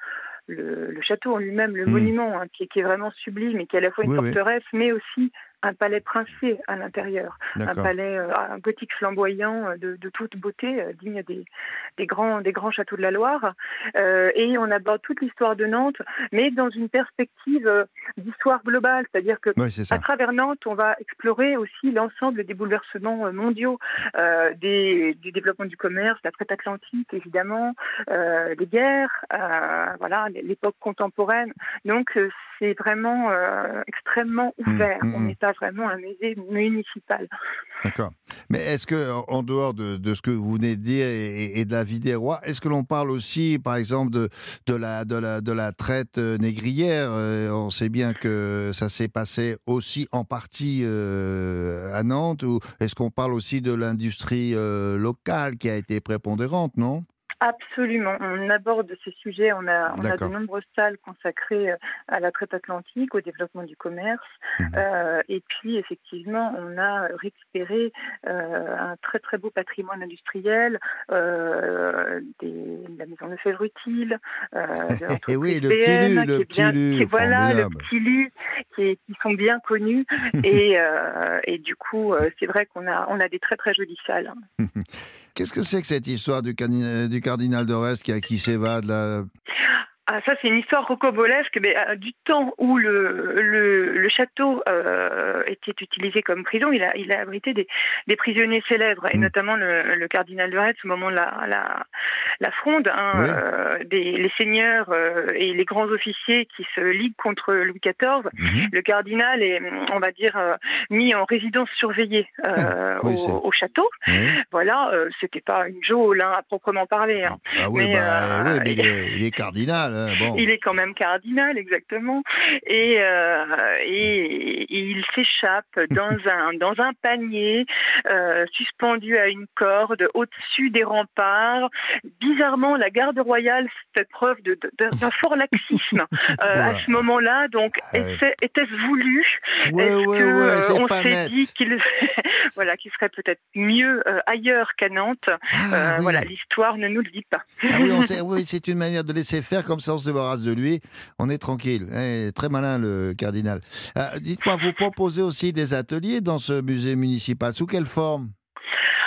le, château en lui-même, le hmm. monument, hein, qui, est vraiment sublime et qui est à la fois une forteresse, mais aussi un palais princier à l'intérieur, un palais euh, un gothique flamboyant euh, de, toute beauté, euh, digne des, des, grands, des grands châteaux de la Loire. et on aborde toute l'histoire de Nantes, mais dans une perspective d'histoire globale, c'est-à-dire que à travers Nantes, on va explorer aussi l'ensemble des bouleversements mondiaux, des, du développement du commerce, la traite atlantique évidemment, des guerres, voilà, l'époque contemporaine. Donc c'est vraiment extrêmement mmh, ouvert. Mmh, on n'est mmh. Vraiment un musée municipal. D'accord. Mais est-ce que, en dehors de, ce que vous venez de dire et, de la vie des rois, est-ce que l'on parle aussi, par exemple, de la traite euh, négrière euh, On sait bien que ça s'est passé aussi en partie euh, à Nantes. Ou est-ce qu'on parle aussi de l'industrie locale qui a été prépondérante, non? Absolument. On aborde ces sujets. On a, on a de nombreuses salles consacrées euh, à la traite atlantique, au développement du commerce. Mhm. Euh, et puis, effectivement, on a récupéré euh, un très très beau patrimoine industriel, euh, des, la maison de fèvre utile, et oui, le petit lu, le petit lu, voilà, le petit lu, qui, qui, sont bien connus. et, et du coup, c'est vrai qu'on a, on a des très très jolies salles. Qu'est-ce que c'est que cette histoire du, du cardinal Retz qui, qui s'évade là? Ah, ça, c'est une histoire rocobolesque, mais euh, du temps où le, le, le château euh, était utilisé comme prison, il a, il a abrité des, des prisonniers célèbres, et mm. notamment le, le, cardinal de Retz au moment de la, la, la fronde, hein, euh, des, les seigneurs et les grands officiers qui se liguent contre Louis XIV. Mm-hmm. Le cardinal est, on va dire, mis en résidence surveillée ah, au, au, château. Voilà, c'était pas une geôle hein, à proprement parler. Hein. Ah oui, mais, bah, oui, mais il, est, il est cardinal. Hein, il est quand même cardinal, exactement. Et, euh, et, il s'échappe dans un, dans un panier euh, suspendu à une corde au-dessus des remparts. Bizarrement, la garde royale fait preuve d'un fort laxisme euh, à ce moment-là. Donc, ah était-ce voulu? Est-ce qu'on s'est dit qu'il voilà, qu'il serait peut-être mieux ailleurs qu'à Nantes? Ah Voilà, l'histoire ne nous le dit pas. Ah oui, c'est une manière de laisser faire comme ça on se débarrasse de lui, on est tranquille. Eh, très malin le cardinal. Euh, dites-moi, vous proposez aussi des ateliers dans ce musée municipal. Sous quelle forme?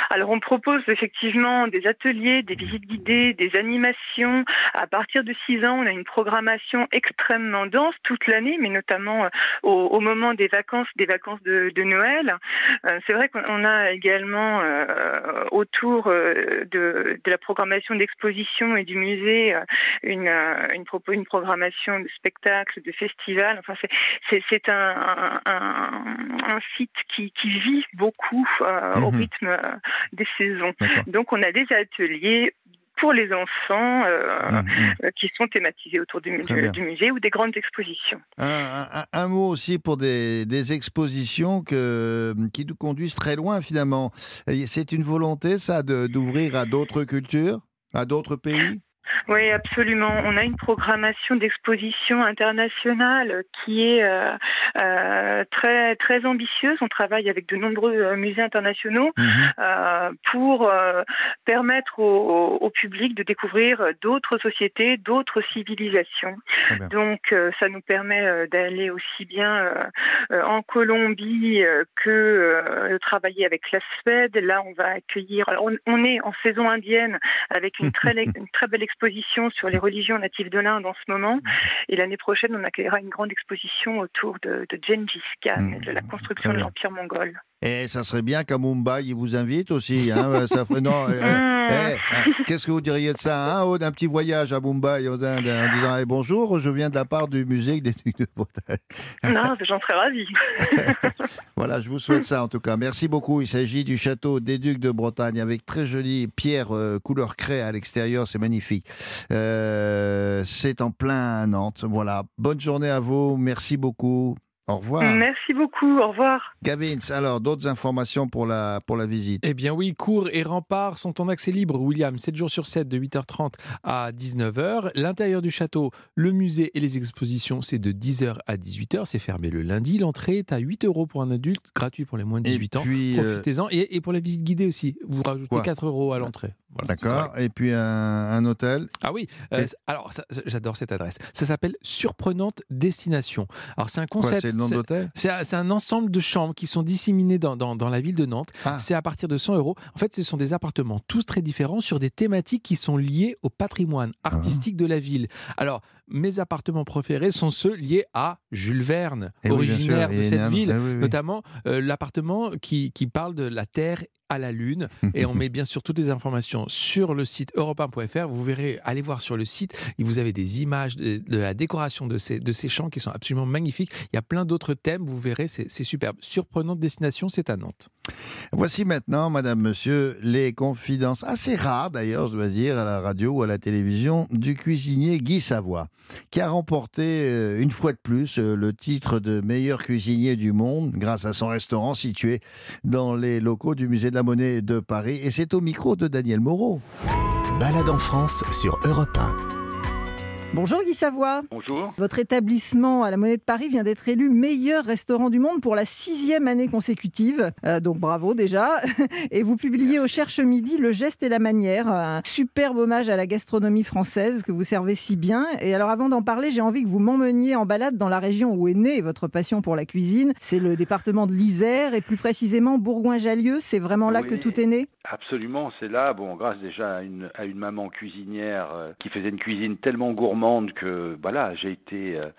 Alors on propose effectivement des ateliers, des visites guidées, des animations. À partir de 6 ans, on a une programmation extrêmement dense toute l'année, mais notamment euh, au, moment des vacances, des vacances de, Noël. Euh, c'est vrai qu'on a également euh, autour de, de, la programmation d'exposition et du musée une, une, une programmation de spectacles, de festivals. Enfin, c'est un, un, un, site qui, qui vit beaucoup au mhm. rythme des saisons. Donc on a des ateliers pour les enfants euh, mmh, mmh. Euh, qui sont thématisés autour du, musée ou des grandes expositions. Un, mot aussi pour des, expositions que, qui nous conduisent très loin finalement. C'est une volonté ça d'ouvrir à d'autres cultures, à d'autres pays? Oui, absolument. On a une programmation d'exposition internationale qui est euh, euh, très très ambitieuse. On travaille avec de nombreux euh, musées internationaux Mhm. euh, pour euh, permettre au, au public de découvrir d'autres sociétés, d'autres civilisations. Donc, euh, ça nous permet d'aller aussi bien en Colombie euh, que euh, travailler avec la Suède. Là, on va accueillir. alors, on, on est en saison indienne avec une très, une très belle exposition sur les religions natives de l'Inde en ce moment. Et l'année prochaine, on accueillera une grande exposition autour de, de Gengis Khan Mmh. de la construction Très de l'Empire mongol. Et ça serait bien qu'à Mumbai, ils vous invitent aussi. Hein, ça ferait- non, euh, eh, hein, Qu'est-ce que vous diriez de ça hein, Aude, Un petit voyage à Mumbai aux Indes, en disant eh, Bonjour, je viens de la part du musée des Ducs de Bretagne. Non, j'en serais ravie. Voilà, je vous souhaite ça en tout cas. Merci beaucoup. Il s'agit du château des Ducs de Bretagne avec très jolie pierre euh, couleur craie à l'extérieur. C'est magnifique. Euh, c'est en plein à Nantes. Voilà. Bonne journée à vous. Merci beaucoup. Au revoir. Merci beaucoup. Au revoir. Gavin, alors d'autres informations pour la, pour la visite? Eh bien oui, cours et remparts sont en accès libre, William, 7 jours sur 7, de 8h30 à 19h. L'intérieur du château, le musée et les expositions, c'est de 10h à 18h. C'est fermé le lundi. L'entrée est à 8 euros pour un adulte, gratuit pour les moins de Et 18 ans. puis, euh, Profitez-en. Et, et pour la visite guidée aussi, vous rajoutez Quoi? 4 euros à l'entrée. Voilà, D'accord. Et puis un, un hôtel? Ah oui, euh, Et- alors j'adore cette adresse. Ça s'appelle Surprenante Destination. Alors c'est un concept. Le nom c'est- un, ensemble de chambres qui sont disséminées dans, dans- dans la ville de Nantes. Ah. C'est à partir de 100 euros. En fait, ce sont des appartements tous très différents sur des thématiques qui sont liées au patrimoine artistique Ah. de la ville. Alors, mes appartements préférés sont ceux liés à Jules Verne, Eh oui, bien sûr, originaire de cette ville. Oui, oui. Notamment euh, l'appartement qui, qui parle de la Terre à la Lune. Et on met bien sûr toutes les informations sur le site europe1.fr. Vous verrez, allez voir sur le site, vous avez des images de, de la décoration de ces, de ces champs qui sont absolument magnifiques. Il y a plein d'autres thèmes, vous verrez, c'est c'est superbe. Surprenante destination, c'est à Nantes. Voici maintenant, Madame, Monsieur, les confidences, assez rares d'ailleurs, je dois dire, à la radio ou à la télévision, du cuisinier Guy Savoie, qui a remporté euh, une fois de plus euh, le titre de meilleur cuisinier du monde grâce à son restaurant situé dans les locaux du Musée de la Monnaie de Paris. Et c'est au micro de Daniel Moreau. Balade en France sur Europe 1. Bonjour Guy Savoie. Bonjour. Votre établissement à la Monnaie de Paris vient d'être élu meilleur restaurant du monde pour la sixième année consécutive. Euh, donc bravo déjà. Et vous publiez au Cherche Midi Le geste et la manière, un superbe hommage à la gastronomie française que vous servez si bien. Et alors avant d'en parler, j'ai envie que vous m'emmeniez en balade dans la région où est née votre passion pour la cuisine. C'est le département de l'Isère et plus précisément Bourgoin-Jallieu. C'est vraiment là Oui. que tout est né? Absolument, c'est là, bon, grâce déjà à une, à une maman cuisinière euh, qui faisait une cuisine tellement gourmande que, voilà, j'ai été, euh,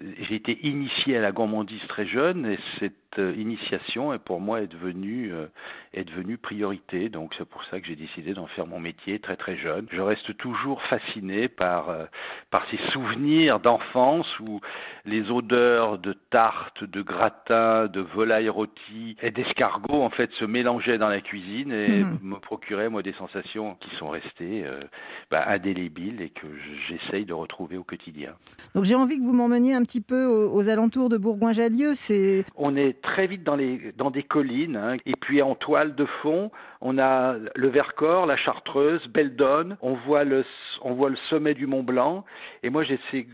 j'ai été initié à la gourmandise très jeune et cette euh, initiation est pour moi est devenue, euh, est devenue priorité. Donc c'est pour ça que j'ai décidé d'en faire mon métier très très jeune. Je reste toujours fasciné par, euh, par ces souvenirs d'enfance où les odeurs de tartes, de gratins, de volailles rôties et d'escargots en fait se mélangeaient dans la cuisine et Mhm. me procuraient moi des sensations qui sont restées euh, bah, indélébiles et que j'essaye de retrouver au quotidien. Donc j'ai envie que vous m'emmeniez un petit peu aux, aux alentours de Bourgoin-Jallieu. C'est On est très vite dans, les, dans des collines hein, et puis en toile de fond on a le Vercors, la Chartreuse, Beldonne, on voit le, on voit le sommet du Mont Blanc. Et moi j'ai ces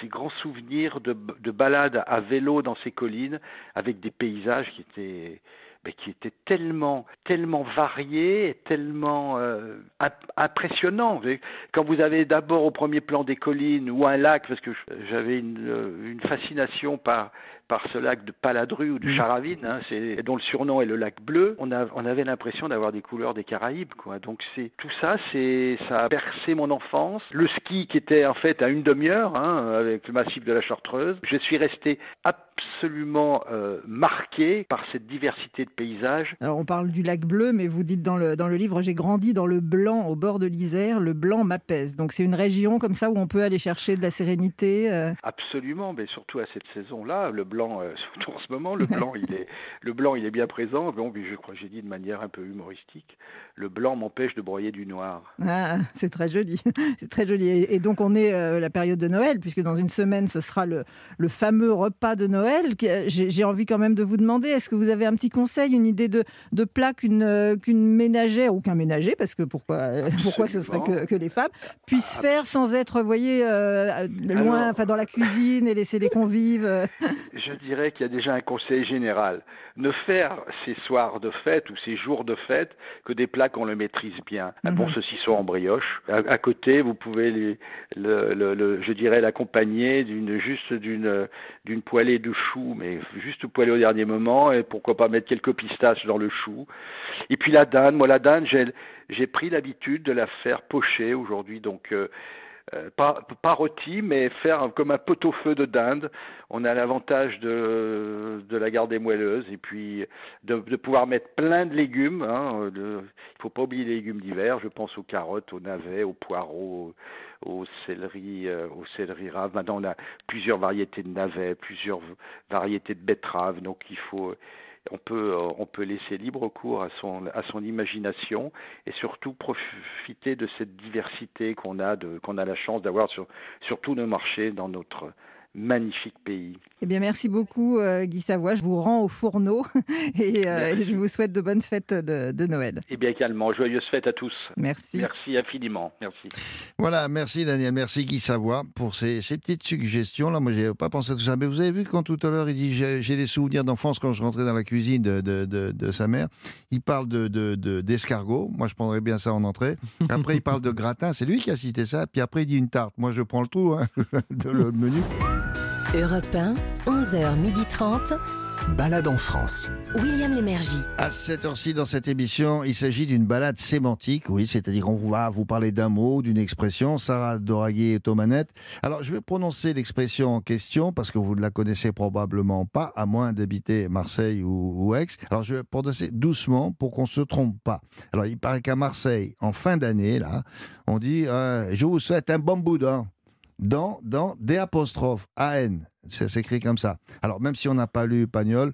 ces grands souvenirs de, de balades à vélo dans ces collines avec des paysages qui étaient ben, qui étaient tellement tellement variés et tellement euh, imp- impressionnants. Vous savez, Quand vous avez d'abord au premier plan des collines ou un lac, parce que j'avais une, euh, une fascination par par ce lac de Paladru ou de Charavine, hein, c'est, dont le surnom est le lac bleu, on, a, on avait l'impression d'avoir des couleurs des Caraïbes. Quoi. Donc c'est tout ça, c'est ça a bercé mon enfance. Le ski qui était en fait à une demi-heure hein, avec le massif de la Chartreuse. Je suis resté absolument euh, marqué par cette diversité de paysages. Alors on parle du lac bleu, mais vous dites dans le, dans le livre, j'ai grandi dans le blanc au bord de l'Isère, le blanc m'apaise. Donc c'est une région comme ça où on peut aller chercher de la sérénité. euh. Absolument, mais surtout à cette saison-là, le blanc euh, surtout en ce moment, le blanc, il est, le blanc, il est bien présent. Bon, je crois que j'ai dit de manière un peu humoristique, le blanc m'empêche de broyer du noir. Ah, c'est très joli, c'est très joli. Et, et donc on est euh, la période de Noël, puisque dans une semaine ce sera le, le fameux repas de Noël. J'ai envie quand même de vous demander, est-ce que vous avez un petit conseil, une idée de, de plat qu'une euh, qu'une ménagère ou qu'un ménager, parce que pourquoi, euh, pourquoi ce serait que, que les femmes puissent faire sans être, vous voyez, euh, loin, enfin dans la cuisine et laisser les convives. Je dirais qu'il y a déjà un conseil général. Ne faire ces soirs de fête ou ces jours de fête que des plats qu'on le maîtrise bien. Un bon Mhm. saucisson en brioche. À, à côté, vous pouvez, les- le, le- le- je dirais, l'accompagner d'une juste d'une d'une poêlée de choux, mais juste poêlée au dernier moment. Et pourquoi pas mettre quelques pistaches dans le chou. Et puis la dinde. Moi, la dinde, j'ai j'ai pris l'habitude de la faire pocher aujourd'hui. Donc euh, euh, pas, pas rôti, mais faire comme un pot-au-feu de dinde. On a l'avantage de, de la garder moelleuse et puis de, de pouvoir mettre plein de légumes. Hein, il faut pas oublier les légumes d'hiver. Je pense aux carottes, aux navets, aux poireaux, aux céleri, euh, aux céleri raves. Maintenant, on a plusieurs variétés de navets, plusieurs variétés de betteraves. Donc, il faut on peut, euh, on peut laisser libre cours à son, à son imagination et surtout profiter de cette diversité qu'on a, qu'on a la chance d'avoir sur, sur tous nos marchés dans notre magnifique pays. Eh bien, merci beaucoup, euh, Guy Savoie. Je vous rends au fourneau et, euh, et je vous souhaite de bonnes fêtes de, de Noël. Et bien également, joyeuses fêtes à tous. Merci. Merci infiniment. Merci. Voilà, merci Daniel, merci Guy Savoie pour ces, ces petites suggestions. Là, moi, j'ai pas pensé à tout ça. Mais vous avez vu quand tout à l'heure, il dit j'ai des souvenirs d'enfance quand je rentrais dans la cuisine de, de, de- de sa mère. Il parle de de- de- d'escargot. moi, je prendrais bien ça en entrée. Après, il parle de gratin. C'est lui qui a cité ça. Puis après, il dit une tarte. Moi, je prends le tout, hein, de le menu. Europe 1, 11h30. Balade en France. William Lémergie. À cette heure-ci, dans cette émission, il s'agit d'une balade sémantique, oui, c'est-à-dire qu'on va vous parler d'un mot, d'une expression. Sarah Doraguet est aux manettes. Alors, je vais prononcer l'expression en question parce que vous ne la connaissez probablement pas, à moins d'habiter Marseille ou, ou Aix. Alors, je vais prononcer doucement pour qu'on se trompe pas. Alors, il paraît qu'à Marseille, en fin d'année, là, on dit euh, Je vous souhaite un bon boudin. Dans, dans D apostrophe, A-N. Ça s'écrit comme ça. Alors, même si on n'a pas lu Pagnol,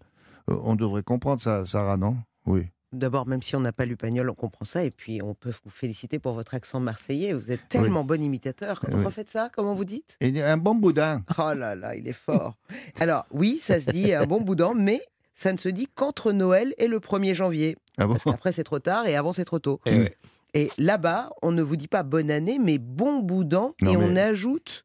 euh, on devrait comprendre ça, Sarah, non? Oui. D'abord, même si on n'a pas lu Pagnol, on comprend ça. Et puis, on peut vous féliciter pour votre accent marseillais. Vous êtes tellement bon imitateur. Oui. Refaites ça, comment vous dites? Et un bon boudin. Oh là là, il est fort. Alors, oui, ça se dit un bon boudin, mais ça ne se dit qu'entre Noël et le 1er janvier. Ah bon? Parce qu'après, c'est trop tard et avant, c'est trop tôt. Eh ouais. Et là-bas, on ne vous dit pas bonne année, mais bon boudin. Non, et mais- on ajoute,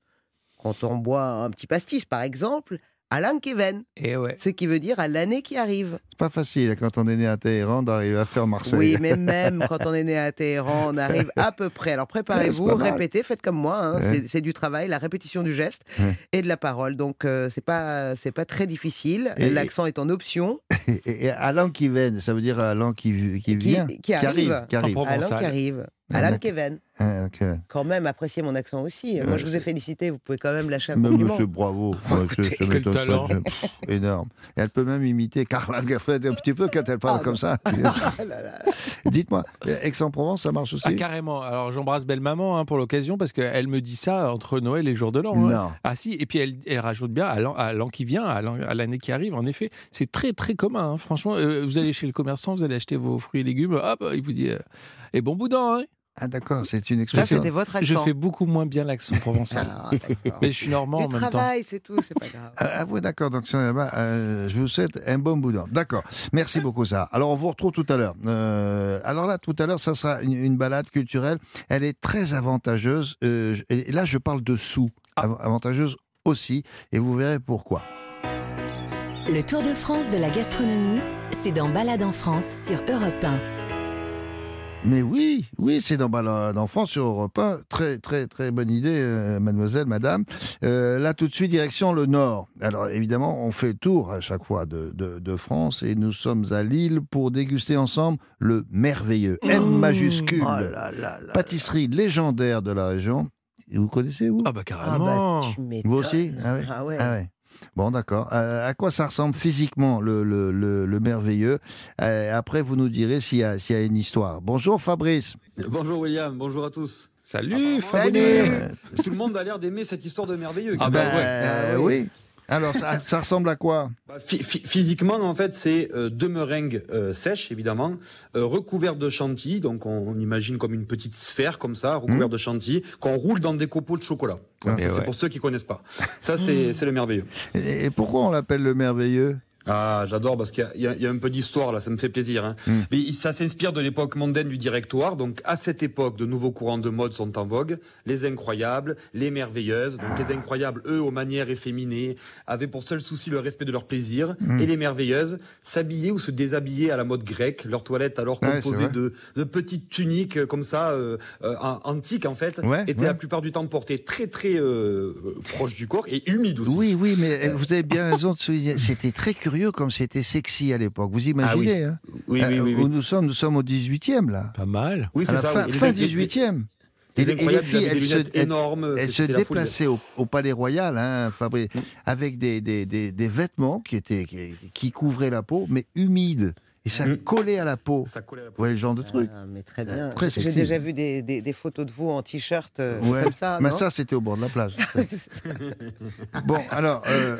quand on boit un petit pastis, par exemple, Alain Keven. Et ouais. Ce qui veut dire à l'année qui arrive. C'est pas facile quand on est né à Téhéran d'arriver à faire Marseille. Oui, mais même quand on est né à Téhéran, on arrive à peu près. Alors préparez-vous, répétez, faites comme moi. hein. Ouais. C'est- du travail, la répétition du geste Ouais. et de la parole. Donc euh, c'est pas c'est pas très difficile. L'accent est en option. Et, et Alain qui vient, ça veut dire Alain qui, qui vient. qui arrive. Qui arrive. Qui arrive. Ah, d'accord. Keven. Ah. Quand même, appréciez mon accent aussi. Ouais, Moi, je vous ai félicité. Vous pouvez quand même lâcher un Même compliment. monsieur, bravo. Oh, écoutez, quel talent. Énorme. Et elle peut même imiter Carla Gaffred un petit peu quand elle parle Ah, comme ça. Dites-moi, Aix-en-Provence, ça marche aussi? Ah, carrément. Alors j'embrasse belle maman hein, pour l'occasion parce qu'elle me dit ça entre Noël et le jour de l'an. hein. Ah si, et puis elle, elle rajoute bien à l'an- à l'an qui vient, à l'an- à l'année qui arrive. En effet, c'est très très commun. hein. Franchement, euh, vous allez chez le commerçant, vous allez acheter vos fruits et légumes, hop, il vous dit euh, et bon boudin. hein. Ah d'accord, c'est une Ça, expression. c'était votre Je accent. fais beaucoup moins bien l'accent provençal, Ah, mais je suis normand Du en même temps. travail, c'est tout. C'est pas grave. Ah, ah oui, d'accord. Donc, ça, euh, je vous souhaite un bon boudin. D'accord. Merci beaucoup, ça. Alors, on vous retrouve tout à l'heure. Euh, alors là, tout à l'heure, ça sera une, une balade culturelle. Elle est très avantageuse. Euh, je- et là, je parle de sous. Av- Avantageuse aussi. Et vous verrez pourquoi. Le Tour de France de la gastronomie, c'est dans Balade en France sur Europe 1. Mais oui, oui, c'est dans Balade d'enfant sur Europe 1. Très, très, très bonne idée, euh, mademoiselle, madame. Euh, là, tout de suite, direction le nord. Alors, évidemment, on fait le tour à chaque fois de, de- de France et nous sommes à Lille pour déguster ensemble le merveilleux M majuscule. Oh là là là. Pâtisserie légendaire de la région. Vous connaissez, vous? Ah bah Ah carrément. bah, tu m'étonnes. Vous aussi? Ah ouais. Ah ouais. Ah ouais. Bon, d'accord. Euh, à quoi ça ressemble physiquement, le, le, le- le merveilleux? Euh, Après, vous nous direz s'il y, a- s'il y a une histoire. Bonjour, Fabrice. Bonjour William, bonjour à tous. Salut. Fabrice. Euh, Tout le monde a l'air d'aimer cette histoire de merveilleux. Ah bah même. ouais. euh, Ah oui. Alors, ça, ça ressemble à quoi Bah, phy- phy- Physiquement, en fait, c'est euh, deux meringues euh, sèches, évidemment, euh, recouvertes de chantilly. Donc, on, on imagine comme une petite sphère, comme ça, recouverte de chantilly, qu'on roule dans des copeaux de chocolat. Ah, c'est ouais. pour ceux qui connaissent pas. Ça, c'est c'est le merveilleux. et, et pourquoi on l'appelle le merveilleux? Ah, j'adore parce qu'il y y, a- un peu d'histoire là, ça me fait plaisir. Hein. Mm. Mais ça s'inspire de l'époque mondaine du directoire. Donc, à cette époque, de nouveaux courants de mode sont en vogue. Les incroyables, les merveilleuses. Donc, les incroyables, eux, aux manières efféminées, avaient pour seul souci le respect de leur plaisir. Mm. Et les merveilleuses s'habillaient ou se déshabillaient à la mode grecque. Leur toilette, alors Ouais, composée de, de petites tuniques euh, comme ça, euh, euh, an- antiques en fait, Ouais, étaient ouais. la plupart du temps portées très très euh, euh, proches du corps et humides aussi. Oui, oui, mais vous avez bien raison de souligner. C'était très curieux comme c'était sexy à l'époque. Vous imaginez hein Ah Oui, oui, Euh, oui. où oui. nous sommes, nous sommes au 18e là. Pas mal. Oui, c'est ça. fin, oui. Fin les- 18e. Les Et et les filles, elles se, énormes. elles se déplaçaient au, au Palais Royal, hein, Fabri, avec des, des, des, des vêtements qui, étaient, qui, qui couvraient la peau, mais humides. Et ça Mm. collait à la peau. Ça collait à la Vous voyez le genre de truc Ah, mais très bien. J'ai déjà vu des, des- des photos de vous en t-shirt euh, Ouais. comme ça. Mais non ça, c'était au bord de la plage. bon, alors, euh,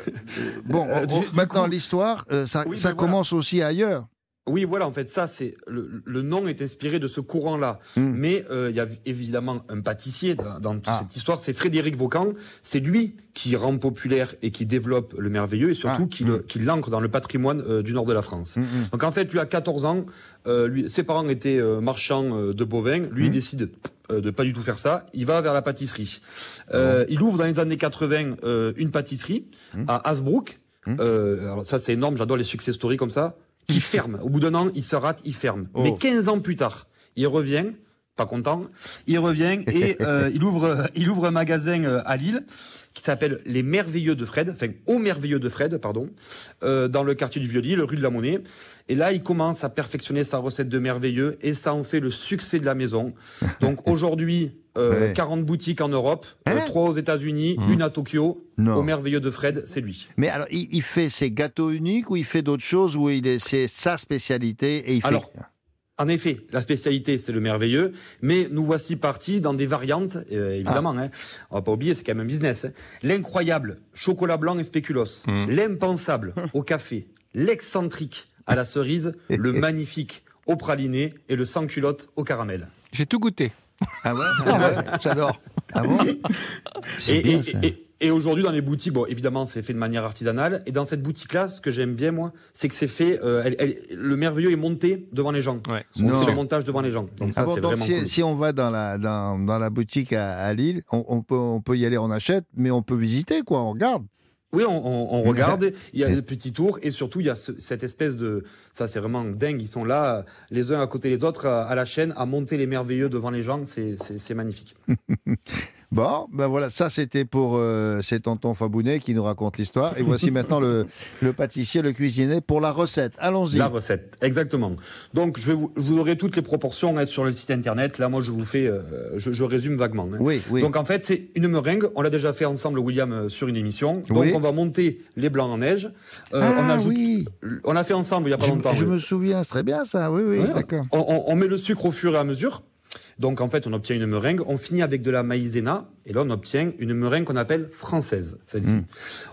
bon, Euh, on- du- on- du maintenant, l'histoire, euh, ça, Oui, ça voilà. commence aussi ailleurs. Oui, voilà, en fait, ça, c'est le, le nom est inspiré de ce courant-là. Mm. Mais euh, il y a évidemment un pâtissier dans, dans toute Ah. cette histoire, c'est Frédéric Vaucan. C'est lui qui rend populaire et qui développe le merveilleux et surtout Ah. qui le- qui l'ancre dans le patrimoine euh, du nord de la France. Mm, mm. Donc en fait, lui à 14 ans, euh, lui, ses parents étaient euh, marchands de bovins. Lui, il décide de pas du tout faire ça. Il va vers la pâtisserie. Euh, Il ouvre dans les années 80 euh, une pâtisserie à Hasbrook. Alors ça, c'est énorme. J'adore les success stories comme ça. Qui ferme. Au bout d'un an, il se rate, il ferme. Oh. Mais 15 ans plus tard, il revient. Pas content. Il revient et euh, il ouvre, il ouvre un magasin euh, à Lille qui s'appelle Les Merveilleux de Fred, enfin Au Merveilleux de Fred, pardon, euh, dans le quartier du Vieux-Lille, rue de la Monnaie. Et là, il commence à perfectionner sa recette de merveilleux et ça en fait le succès de la maison. Donc aujourd'hui, euh, Ouais. 40 boutiques en Europe, Hein 3 aux États-Unis, Mmh. une à Tokyo. Non. Au Merveilleux de Fred, c'est lui. Mais alors, il, il fait ses gâteaux uniques ou il fait d'autres choses ou il est, c'est sa spécialité et il fait. Alors, En effet, la spécialité, c'est le merveilleux, mais nous voici partis dans des variantes, euh, évidemment. Hein. On va pas oublier, c'est quand même un business. hein. L'incroyable, chocolat blanc et spéculoos. Mm. L'impensable, au café. L'excentrique, à la cerise. le magnifique, au praliné. Et le sans-culotte, au caramel. J'ai tout goûté. Ah ouais, ah ouais J'adore. Ah bon Et, bien, et- ça. et- et aujourd'hui, dans les boutiques, bon, évidemment, c'est fait de manière artisanale. Et dans cette boutique-là, ce que j'aime bien, moi, c'est que c'est fait. euh, elle- elle- le merveilleux est monté devant les gens. Ouais. On fait le montage devant les gens. Donc ça, Ah bon, c'est donc vraiment si, cool. si on va dans la, dans, dans la boutique à, à Lille, on, on peut, on peut y aller, on achète, mais on peut visiter, quoi, on regarde. Oui, on, on- on regarde, il y a le petit tour et surtout il y a ce- cette espèce de... Ça c'est vraiment dingue, ils sont là les uns à côté des autres à, à la chaîne à monter les merveilleux devant les gens, c'est magnifique. Bon, ben voilà, ça c'était pour euh, ces tontons Fabounet qui nous racontent l'histoire. Et voici maintenant le, le pâtissier, le cuisinier pour la recette. Allons-y. La recette, exactement. Donc je vais vous, vous aurez toutes les proportions hein, sur le site internet, là moi je vous fais, euh, je, je résume vaguement. hein. Oui, oui. Donc en fait c'est une meringue, on l'a déjà fait ensemble William euh, sur une émission. Donc Oui. on va monter les blancs en neige. Euh, ah on ajoute, oui, on l'a fait ensemble il y a pas je, longtemps. je me souviens, c'est très bien ça. Oui, oui, Ouais. d'accord. On, on- on met le sucre au fur et à mesure. Donc en fait, on obtient une meringue. On finit avec de la maïzena. Et là, on obtient une meringue qu'on appelle française, celle-ci. Mm.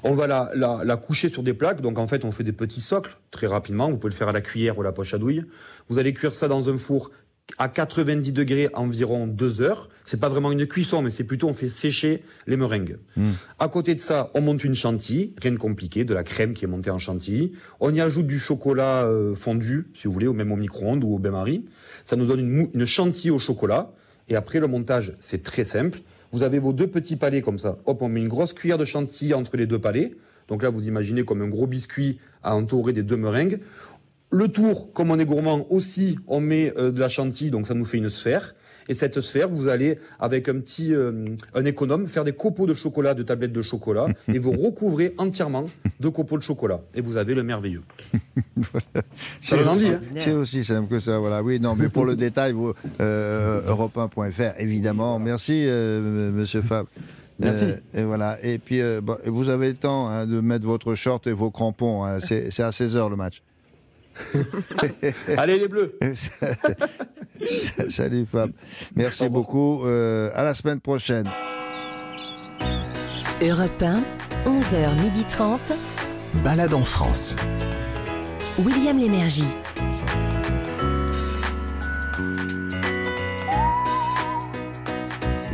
On va la, la, la coucher sur des plaques. Donc en fait, on fait des petits socles très rapidement. Vous pouvez le faire à la cuillère ou à la poche à douille. Vous allez cuire ça dans un four à 90 degrés environ deux heures. C'est pas vraiment une cuisson, mais c'est plutôt on fait sécher les meringues. Mm. À côté de ça, on monte une chantilly, rien de compliqué, de la crème qui est montée en chantilly. On y ajoute du chocolat euh, fondu, si vous voulez, ou même au micro-ondes ou au bain-marie. Ça nous donne une, une chantilly au chocolat. Et après, le montage, c'est très simple. Vous avez vos deux petits palets comme ça. Hop, on met une grosse cuillère de chantilly entre les deux palets. Donc là, vous imaginez comme un gros biscuit à entourer des deux meringues. Le tour, comme on est gourmand aussi, on met euh, de la chantilly, donc ça nous fait une sphère. Et cette sphère, vous allez, avec un petit, euh, un économe, faire des copeaux de chocolat, de tablettes de chocolat, et vous recouvrez entièrement de copeaux de chocolat. Et vous avez le merveilleux. C'est donne envie, aussi, hein. c'est aussi simple que ça. Voilà. Oui, non, mais pour le détail, vous, euh, europe1.fr, évidemment. Merci, euh, monsieur Fab. Merci. Euh, et voilà. Et puis, euh, bon, vous avez le temps hein, de mettre votre short et vos crampons. hein. C'est c'est à 16h le match. Allez les bleus Salut Fab. Merci beaucoup. Euh, à la semaine prochaine. Europe 1, 11h30. Balade en France. William Lémergie.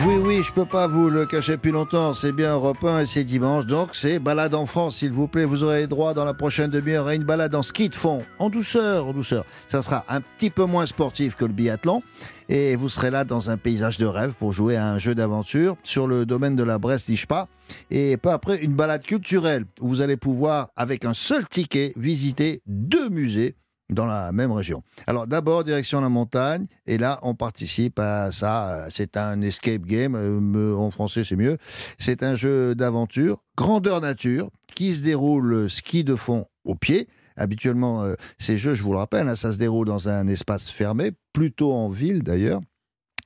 Oui, oui, je peux pas vous le cacher plus longtemps. C'est bien Europe 1 et c'est dimanche. Donc, c'est balade en France, s'il vous plaît. Vous aurez droit dans la prochaine demi-heure à une balade en ski de fond. En douceur, en douceur. Ça sera un petit peu moins sportif que le biathlon. Et vous serez là dans un paysage de rêve pour jouer à un jeu d'aventure sur le domaine de la Brest-Lichpa. Et peu après, une balade culturelle où vous allez pouvoir, avec un seul ticket, visiter deux musées dans la même région. Alors d'abord, direction la montagne, et là, on participe à ça. C'est un escape game, euh, en français c'est mieux. C'est un jeu d'aventure, grandeur nature, qui se déroule ski de fond au pied. Habituellement, euh, ces jeux, je vous le rappelle, hein, ça se déroule dans un espace fermé, plutôt en ville d'ailleurs.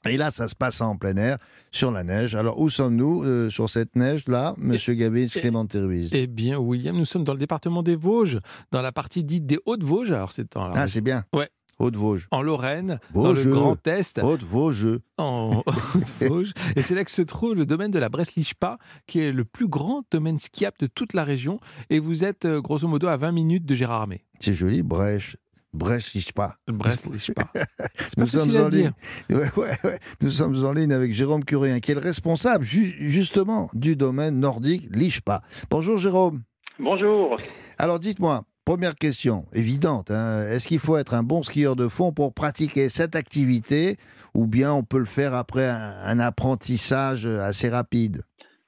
Et là, ça se passe en plein air, sur la neige. Alors, où sommes-nous euh, sur cette neige-là, Monsieur Gavin Clément-Terruise Eh bien, William, nous sommes dans le département des Vosges, dans la partie dite des Hautes-Vosges. Alors, c'est en, Ah, c'est bien. Ouais. Haute-Vosges. en Lorraine, dans le. Grand Est. Haute-Vosges. en Haute-Vosges. Et c'est là que se trouve le domaine de la Brest-Lichpa, qui est le plus grand domaine skiable de toute la région. Et vous êtes euh, grosso modo à 20 minutes de Gérard Armé. C'est joli, Brèche. Brest-Lichpa. Brest-Lichpa. C'est pas Nous sommes en ligne. Ouais, ouais, ouais. Nous sommes en ligne avec Jérôme Curien, qui est le responsable ju- justement du domaine nordique Lichpa. Bonjour Jérôme. Bonjour. Alors dites-moi, première question, évidente, hein, est-ce qu'il faut être un bon skieur de fond pour pratiquer cette activité ou bien on peut le faire après un, un apprentissage assez rapide?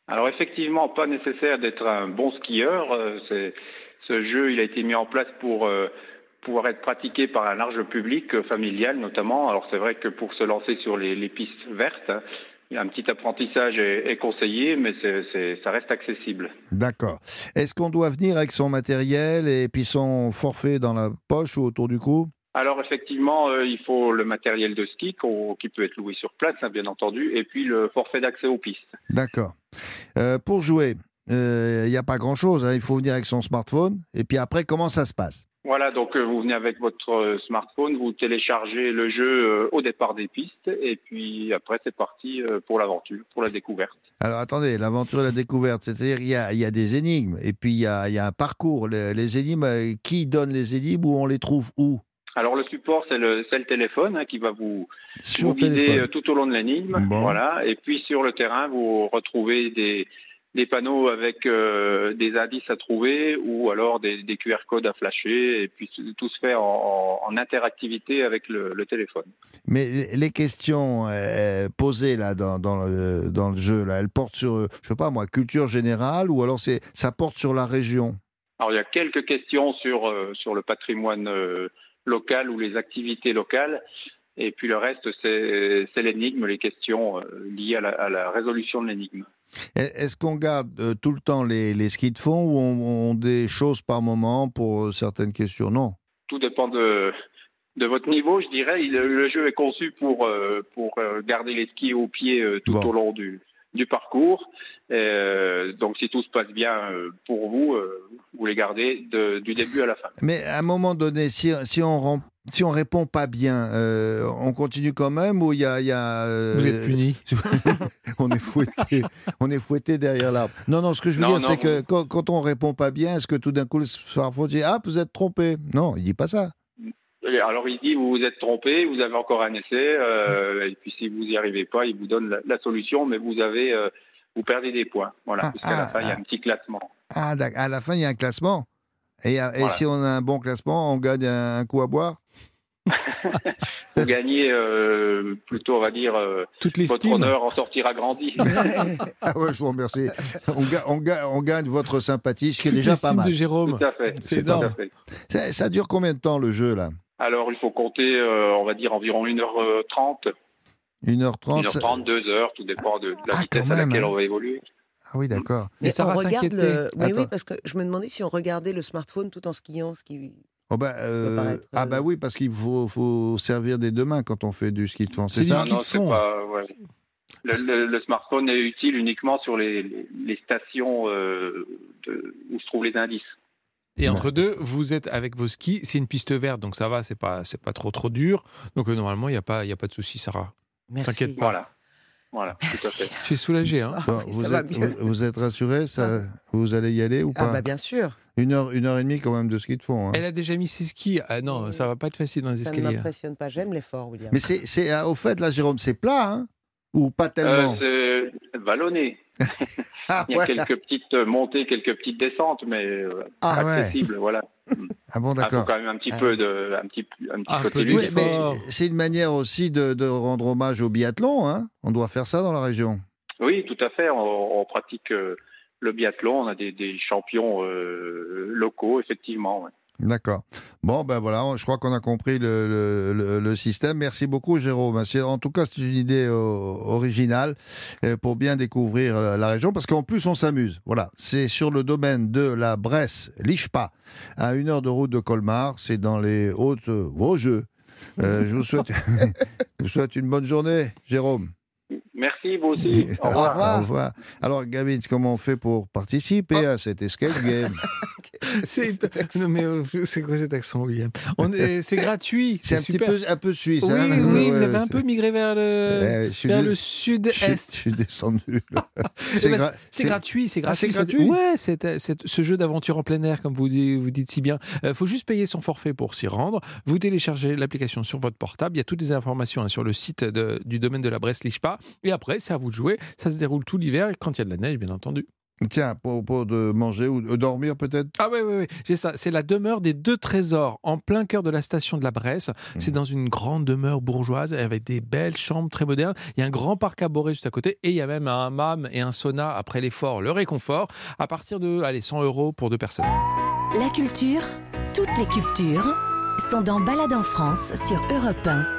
Alors effectivement, pas nécessaire d'être un bon skieur. euh, ce jeu, il a été mis en place pour euh, pouvoir être pratiqué par un large public euh, familial notamment. Alors c'est vrai que pour se lancer sur les, les pistes vertes, un petit apprentissage est, est conseillé, mais ça reste accessible. D'accord. Est-ce qu'on doit venir avec son matériel et puis son forfait dans la poche ou autour du cou? Alors effectivement, euh, il faut le matériel de ski qui peut être loué sur place, hein, bien entendu, et puis le forfait d'accès aux pistes. D'accord. Euh, pour jouer, il n'y a pas grand-chose. hein. Il faut venir avec son smartphone. Et puis après, comment ça se passe? Voilà, donc euh, vous venez avec votre euh, smartphone, vous téléchargez le jeu euh, au départ des pistes, et puis après c'est parti pour l'aventure, pour la découverte. Alors attendez, l'aventure et la découverte, c'est-à-dire il y a, il y a des énigmes et puis il y a, il y a un parcours. Les, les énigmes, qui donne les énigmes ou on les trouve où? Alors le support c'est le, téléphone hein, qui va vous, vous guider tout au long de l'énigme, Bon. voilà, et puis sur le terrain vous retrouvez des des panneaux avec euh, des indices à trouver ou alors des, des QR codes à flasher et puis tout se fait en, en interactivité avec le, le téléphone. Mais les- questions euh, posées là dans, dans, le, dans le jeu, là, elles portent sur, euh, je sais pas moi, culture générale ou alors c'est ça porte sur la région? Alors il y a quelques questions sur euh, sur le patrimoine euh, local ou les activités locales, et puis le reste c'est l'énigme, les questions euh, liées à la, à la résolution de l'énigme. Est- Est-ce qu'on garde euh, tout le temps les, les skis de fond ou on, on des choses par moment pour euh, certaines questions? Non. Tout dépend de de votre niveau, je dirais. Il- le jeu est conçu pour euh, pour garder les skis au pied euh, tout Bon. au long du du parcours. Euh, donc si tout se passe bien euh, pour vous, euh, vous les gardez de- du début à la fin. Mais à un moment donné, si, si on si on répond pas bien, euh, on continue quand même ou il y a, il y a, euh, Vous êtes puni. on est fouetté, on est fouetté derrière l'arbre. Non, non, ce que je veux Non, dire, non, c'est que quand, quand on répond pas bien, est-ce que tout d'un coup le smartphone dit ah vous êtes trompé? Non, il dit pas ça. Et Alors il dit vous vous êtes trompé, vous avez encore un essai, euh, et puis si vous y arrivez pas, il vous donne la, la solution, mais vous avez euh, vous perdez des points. Voilà, Ah, puisqu'à la ah, fin il y a ah. un petit classement. Ah, d'ac- à la fin il y a un classement. Et, euh, et Voilà. si on a un bon classement, on gagne un, un coup à boire. Vous gagnez euh, plutôt, on va dire, euh, Toute votre honneur en sortira grandi. Ah ouais, je vous remercie. On, ga- on ga- on gagne votre sympathie, ce qui est déjà pas mal. de Jérôme. Tout à fait. C'est énorme. fait. Ça, ça dure combien de temps le jeu là? Alors il faut compter, euh, on va dire environ 1h30, 1h30 ça- 1h30, 2h, tout dépend de, de la Ah, vitesse à laquelle hein. on va évoluer. Ah oui, d'accord. Mais ça on va regarde s'inquiéter. le... Oui, oui, parce que je me demandais si on regardait le smartphone tout en skiant, ce qui... Oh bah, euh, Ah bah euh, oui, parce qu'il faut, faut servir des deux mains quand on fait du ski de fond, c'est du ça ski de fond. pas- ouais. le, le- le smartphone est utile uniquement sur les, les- les stations euh, de- où se trouvent les indices. Et entre deux, vous êtes avec vos skis. C'est une piste verte, donc ça va, c'est pas, c'est pas trop trop dur. Donc euh, normalement, il n'y a, pas- il y a pas de souci, Sarah. Merci. T'inquiète pas. Voilà. Voilà, tout à fait. Tu es soulagé, hein Bon, oui, vous, ça êtes, mieux. vous- vous êtes rassuré ça, Vous allez y aller ou Ah pas bah bien sûr, une, heure, une heure et demie quand même de ski de fond. hein. Elle a déjà mis ses skis. Ah non, ça va pas être facile dans les ça ne escaliers. m'impressionne pas. J'aime l'effort, William. Mais c'est, c'est, ah, au fait, là, Jérôme, c'est plat, hein Ou pas tellement Euh, c'est vallonné. Ah, Il y a ouais. quelques petites montées, quelques petites descentes, mais euh, Ah, ouais. accessibles, voilà. Ah bon, Il faut d'accord. quand même un petit Ah. peu de, un petit, un petit Un peu peu de Oui, lutte. mais c'est une manière aussi de, de rendre hommage au biathlon, hein On doit faire ça dans la région. Oui, tout à fait. On, on pratique euh, le biathlon. On a des, des champions euh, locaux, effectivement. ouais. D'accord. Bon, ben voilà, je crois qu'on a compris le, le- le- le système. Merci beaucoup, Jérôme. C'est- En tout cas, c'est une idée euh, originale euh, pour bien découvrir euh, la région, parce qu'en plus, on s'amuse. Voilà, c'est sur le domaine de la Bresse, l'Ichpa, à une heure de route de Colmar. C'est dans les Hautes-Vosges. Euh, je vous souhaite, je vous souhaite une bonne journée, Jérôme. Merci, vous aussi. Au Au revoir. revoir. Au revoir. Alors, Gavin, comment on fait pour participer à cet escape game? C'est non mais euh, c'est quoi cet accent, William? C'est gratuit. C'est un super. petit peu, un peu suisse. Oui, hein oui, Ouais, vous avez un peu migré vers le, Eh, vers le suis- Je sud-est. suis descendu. C'est ben, gra- C'est c'est- gratuit, c'est Ah, gratuit. gratuit? Ouais, ce jeu d'aventure en plein air, comme vous, di- vous dites si bien. Il faut juste payer son forfait pour s'y rendre. Vous téléchargez l'application sur votre portable. Il y a toutes les informations hein, sur le site de- du domaine de la Bresse-Lichpa. Et après, c'est à vous de jouer. Ça se déroule tout l'hiver, quand il y a de la neige, bien entendu. Tiens, pour, pour de manger ou de dormir peut-être? Ah oui, oui, oui, j'ai ça. C'est la demeure des deux trésors, en plein cœur de la station de la Bresse. Mmh. C'est dans une grande demeure bourgeoise avec des belles chambres très modernes. Il y a un grand parc arboré juste à côté et il y a même un hammam et un sauna après l'effort, le réconfort, à partir de allez, 100 euros pour deux personnes. La culture, toutes les cultures, sont dans Balade en France sur Europe 1.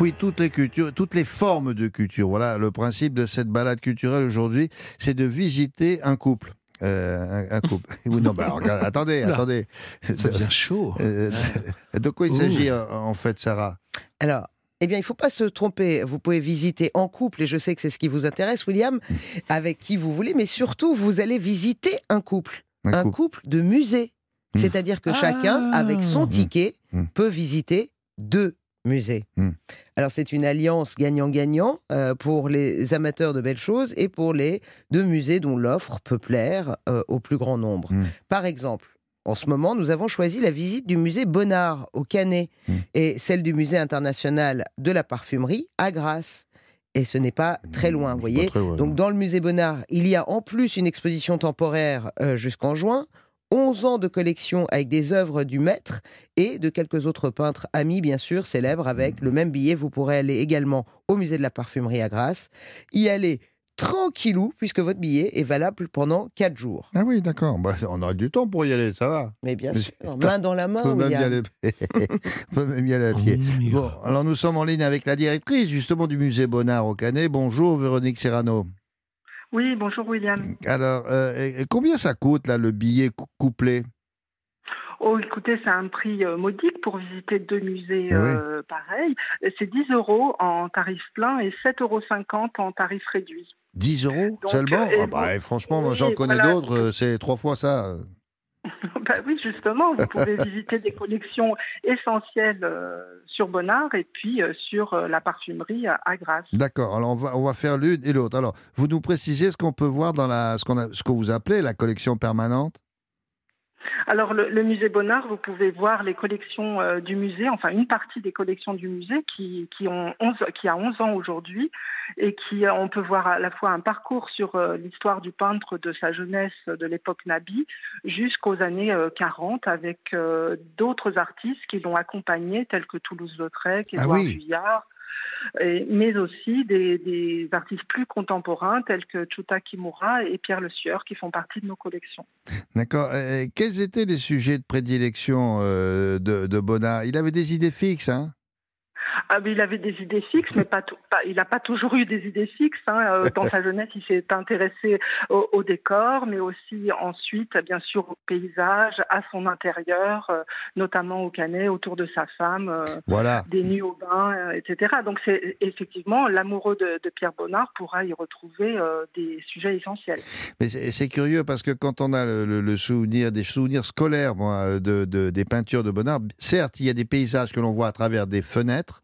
Oui, toutes les cultures, toutes les formes de culture. Voilà, le principe de cette balade culturelle aujourd'hui, c'est de visiter un couple. Euh, un, un couple. oui, non, bah, regarde, attendez, attendez. Ça devient chaud. Euh, de quoi il s'agit en en fait, Sarah? Alors, eh bien, il ne faut pas se tromper. Vous pouvez visiter en couple, et je sais que c'est ce qui vous intéresse, William, avec qui vous voulez, mais surtout, vous allez visiter un couple. Un, couple. de musée. Hmm. C'est-à-dire que chacun, avec son Hmm. ticket, Hmm. peut visiter deux musées. Hmm. Alors, c'est une alliance gagnant-gagnant euh, pour les amateurs de belles choses et pour les deux musées dont l'offre peut plaire euh, au plus grand nombre. Hmm. Par exemple, en ce moment, nous avons choisi la visite du musée Bonnard au Canet Mm. et celle du musée international de la parfumerie à Grasse. Et ce n'est pas très loin, vous voyez. très. Donc dans le musée Bonnard, il y a en plus une exposition temporaire euh, jusqu'en juin, 11 ans de collection avec des œuvres du maître et de quelques autres peintres amis, bien sûr, célèbres. Avec le même billet, vous pourrez aller également au musée de la parfumerie à Grasse, y aller tranquillou, puisque votre billet est valable pendant 4 jours. Ah oui, d'accord. Bah, on aura du temps pour y aller, ça va. Mais bien Mais sûr, main dans la On main, peut même y aller, on peut même y aller à pied. On. Bon, alors nous sommes en ligne avec la directrice justement du musée Bonnard au Canet. Bonjour Véronique Serrano. Oui, bonjour William. Alors, euh, combien ça coûte là le billet cou- couplé Oh, écoutez, c'est un prix euh, modique pour visiter deux musées oui. euh, pareils. C'est 10 euros en tarif plein et 7,50 euros en tarif réduit. 10 euros Donc, seulement? Ah bah, et Franchement, oui, j'en connais voilà. d'autres, c'est trois fois ça. Bah oui, justement, vous pouvez visiter des collections essentielles euh, sur Bonnard et puis euh, sur euh, la parfumerie à, à Grasse. D'accord, alors on va, on va faire l'une et l'autre. Alors, vous nous précisez ce qu'on peut voir dans la, ce, qu'on ce que vous appelez la collection permanente? Alors, le, le musée Bonnard, vous pouvez voir les collections euh, du musée, enfin une partie des collections du musée qui, qui, ont 11, qui a 11 ans aujourd'hui et qui, euh, on peut voir à la fois un parcours sur euh, l'histoire du peintre de sa jeunesse de l'époque Nabi jusqu'aux années euh, 40 avec d'autres artistes qui l'ont accompagné, tels que Toulouse-Lautrec, Ah oui. Vuillard. Mais aussi des, artistes plus contemporains tels que Chuta Kimura et Pierre Le Sieur qui font partie de nos collections. D'accord. Quels étaient les sujets de prédilection euh, de, de Il avait des idées fixes, hein? Ah, mais il avait des idées fixes, mais pas, tout- pas- il n'a pas toujours eu des idées fixes. hein. Euh, Dans sa jeunesse, il s'est intéressé au, au décor, mais aussi ensuite, bien sûr, au paysage, à son intérieur, euh, notamment au Canet, autour de sa femme, euh, Voilà. des nuits au bain, euh, etc. Donc, c'est effectivement l'amoureux de, de Pierre Bonnard pourra y retrouver des sujets essentiels. Mais c'est c'est curieux parce que quand on a le, le- le souvenir, des souvenirs scolaires moi, de, de- des peintures de Bonnard, certes, il y a des paysages que l'on voit à travers des fenêtres,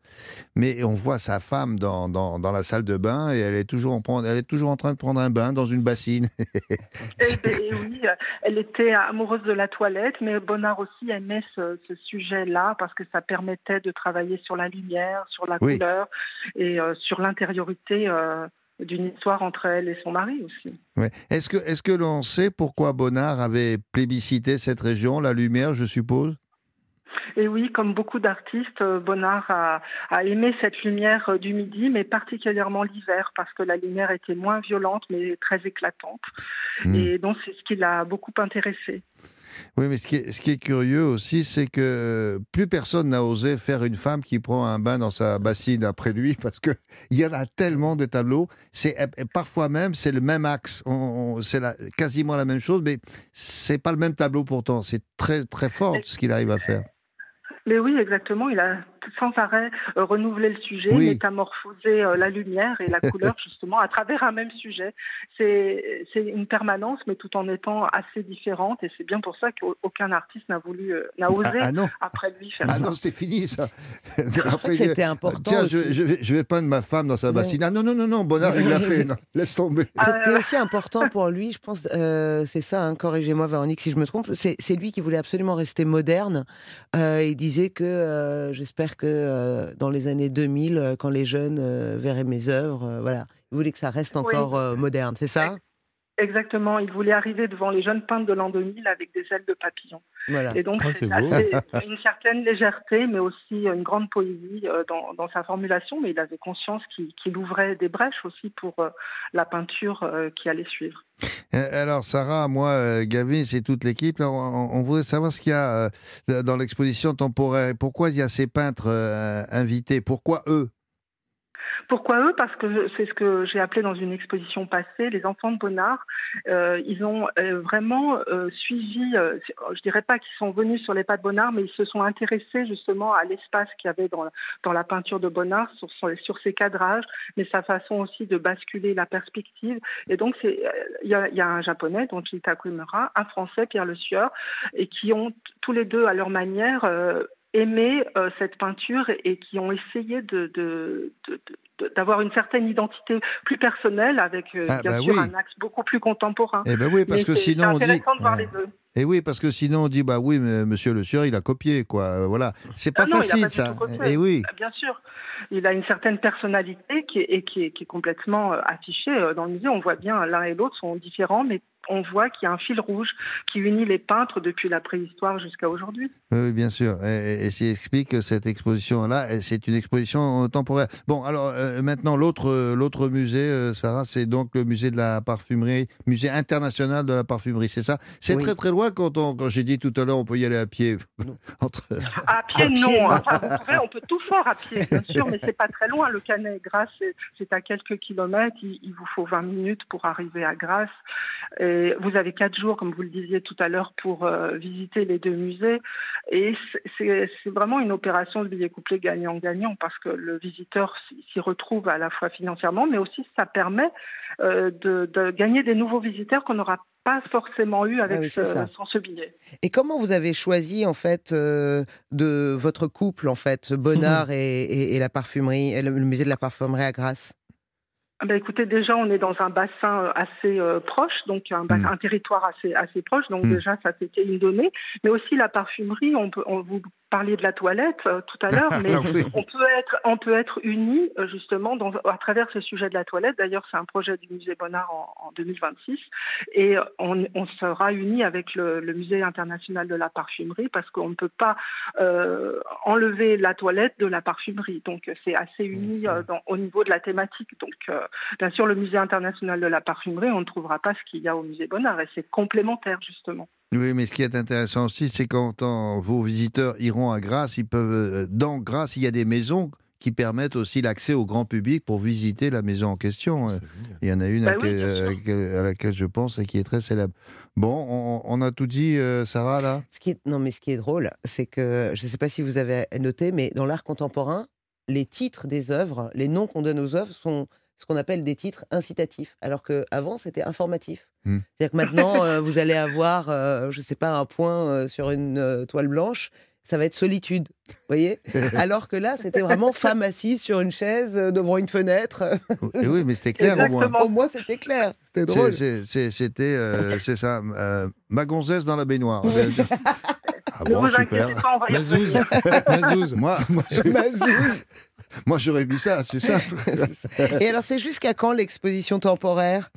mais on voit sa femme dans, dans, dans la salle de bain et elle est, toujours en, elle est toujours en train de prendre un bain dans une bassine. Oui, elle était amoureuse de la toilette, mais Bonnard aussi aimait ce, ce sujet-là parce que ça permettait de travailler sur la lumière, sur la couleur et euh, sur l'intériorité. Euh, d'une histoire entre elle et son mari aussi. Ouais. Est-ce que, est que l'on sait pourquoi Bonnard avait plébiscité cette région, la lumière, je suppose? Et oui, comme beaucoup d'artistes, euh, Bonnard a, a, aimé cette lumière euh, du midi, mais particulièrement l'hiver, parce que la lumière était moins violente, mais très éclatante. Hmm. Et donc, c'est ce qui l'a beaucoup intéressé. Oui, mais ce qui est, ce qui est curieux aussi, c'est que plus personne n'a osé faire une femme qui prend un bain dans sa bassine après lui, parce qu'il y en a tellement de tableaux. C'est parfois même c'est le même axe, c'est quasiment la même chose, mais c'est pas le même tableau pourtant. C'est très très fort ce qu'il arrive à faire. Mais oui, exactement. Il a sans arrêt euh, renouvelé le sujet, métamorphosé euh, la lumière et la couleur justement à travers un même sujet. C'est une permanence, mais tout en étant assez différente. Et c'est bien pour ça qu'aucun artiste n'a voulu, euh, n'a ah, osé ah après lui faire ah ça. non, c'était fini ça. C'était important. Tiens, je, je, vais, je vais peindre ma femme dans sa bassine. Ah non, non, non, non, Bonnard, il l'a fait. laisse tomber. C'était aussi important pour lui, je pense, c'est ça, hein, corrigez-moi Véronique si je me trompe, c'est lui qui voulait absolument rester moderne. il disait que, j'espère que euh, dans les années 2000, euh, quand les jeunes euh, verraient mes œuvres, voilà, il voulait que ça reste encore moderne, c'est ça? Exactement, il voulait arriver devant les jeunes peintres de l'an 2000 avec des ailes de papillon. Et donc, ah, c'est une certaine légèreté, mais aussi une grande poésie dans, sa formulation, mais il avait conscience qu'il ouvrait des brèches aussi pour la peinture qui allait suivre. Alors, Sarah, moi, Gavin, c'est toute l'équipe. On, on, voudrait savoir ce qu'il y a dans l'exposition temporaire. Pourquoi il y a ces peintres invités? Pourquoi eux? Pourquoi eux? Parce que c'est ce que j'ai appelé dans une exposition passée, les enfants de Bonnard. Euh, ils ont euh, vraiment euh, suivi, je dirais pas qu'ils sont venus sur les pas de Bonnard, mais ils se sont intéressés justement à l'espace qu'il y avait dans, dans la peinture de Bonnard, sur, sur, ses cadrages, mais sa façon aussi de basculer la perspective. Et donc, il y a, un japonais, donc Jita Kumura, un français, Pierre Le Sieur, et qui ont tous les deux, à leur manière, aimé cette peinture et qui ont essayé de, de, de, d'avoir une certaine identité plus personnelle avec euh, ah, bien bah sûr un axe beaucoup plus contemporain. Eh ben oui, parce que sinon on dit. De voir les deux. Et eh oui, parce que sinon on dit bah oui, mais Monsieur Le Sieur, il a copié quoi. Euh, voilà, c'est pas ah facile ça. Et eh oui. Bien sûr, il a une certaine personnalité qui est, et qui est, qui est complètement euh, affichée dans le musée. On voit bien l'un et l'autre sont différents, mais on voit qu'il y a un fil rouge qui unit les peintres depuis la préhistoire jusqu'à aujourd'hui. Oui, bien sûr. Et, et, et explique cette exposition-là, c'est une exposition temporaire. Bon, alors euh, maintenant, l'autre, euh, l'autre musée, euh, Sarah, c'est donc le musée de la parfumerie, musée international de la parfumerie, c'est ça? C'est très très loin quand, on, quand j'ai dit tout à l'heure, on peut y aller à pied. Entre... À pied, non. on peut tout faire à pied, bien sûr, mais c'est pas très loin. Le Canet Grasse, c'est à quelques kilomètres. Il, il, vous faut 20 minutes pour arriver à Grasse. Et vous avez quatre jours, comme vous le disiez tout à l'heure, pour euh, visiter les deux musées. Et c'est vraiment une opération de billet couplé gagnant-gagnant parce que le visiteur s'y retrouve à la fois financièrement, mais aussi ça permet euh, de, gagner des nouveaux visiteurs qu'on n'aura pas forcément eu avec ah sans ce billet. Et comment vous avez choisi en fait euh, de votre couple en fait, Bonnard et, la parfumerie, le musée de la parfumerie à Grasse? Ben écoutez, déjà, on est dans un bassin euh, assez euh, proche, donc un, hmm. un, territoire assez, assez proche, donc hmm. déjà, ça c'était une donnée. Mais aussi la parfumerie, on, peut, on vous parliez de la toilette euh, tout à l'heure, mais on peut être, on peut être unis justement dans, à travers ce sujet de la toilette. D'ailleurs, c'est un projet du musée Bonnard en, en 2026, et on, on sera unis avec le, le, musée international de la parfumerie parce qu'on ne peut pas euh, enlever la toilette de la parfumerie. Donc, c'est assez uni dans, au niveau de la thématique. Donc, Bien sûr, le musée international de la parfumerie, on ne trouvera pas ce qu'il y a au musée Bonnard et c'est complémentaire justement. Oui, mais ce qui est intéressant aussi, c'est quand vos visiteurs iront à Grasse, ils peuvent, euh, dans Grasse, il y a des maisons qui permettent aussi l'accès au grand public pour visiter la maison en question. Il y en a une bah à, laquelle je pense et qui est très célèbre. Bon, on, a tout dit, euh, Sarah, là? Ce qui est, Non, mais ce qui est drôle, c'est que, je ne sais pas si vous avez noté, mais dans l'art contemporain, les titres des œuvres, les noms qu'on donne aux œuvres sont ce qu'on appelle des titres incitatifs, alors qu'avant, c'était informatif. Hmm. C'est-à-dire que maintenant, euh, vous allez avoir, euh, je ne sais pas, un point euh, sur une toile blanche, ça va être solitude. Vous voyez? Alors que là, c'était vraiment femme assise sur une chaise euh, devant une fenêtre. Et oui, mais c'était clair au moins. Au moins, c'était clair. C'était drôle. C'était, euh, c'est ça, euh, ma gonzesse dans la baignoire. Ah bon, vous super. Mazouz. Mazouz. Moi, moi, Mazouz. moi, j'aurais mis ça, c'est ça. Et alors, c'est jusqu'à quand l'exposition temporaire?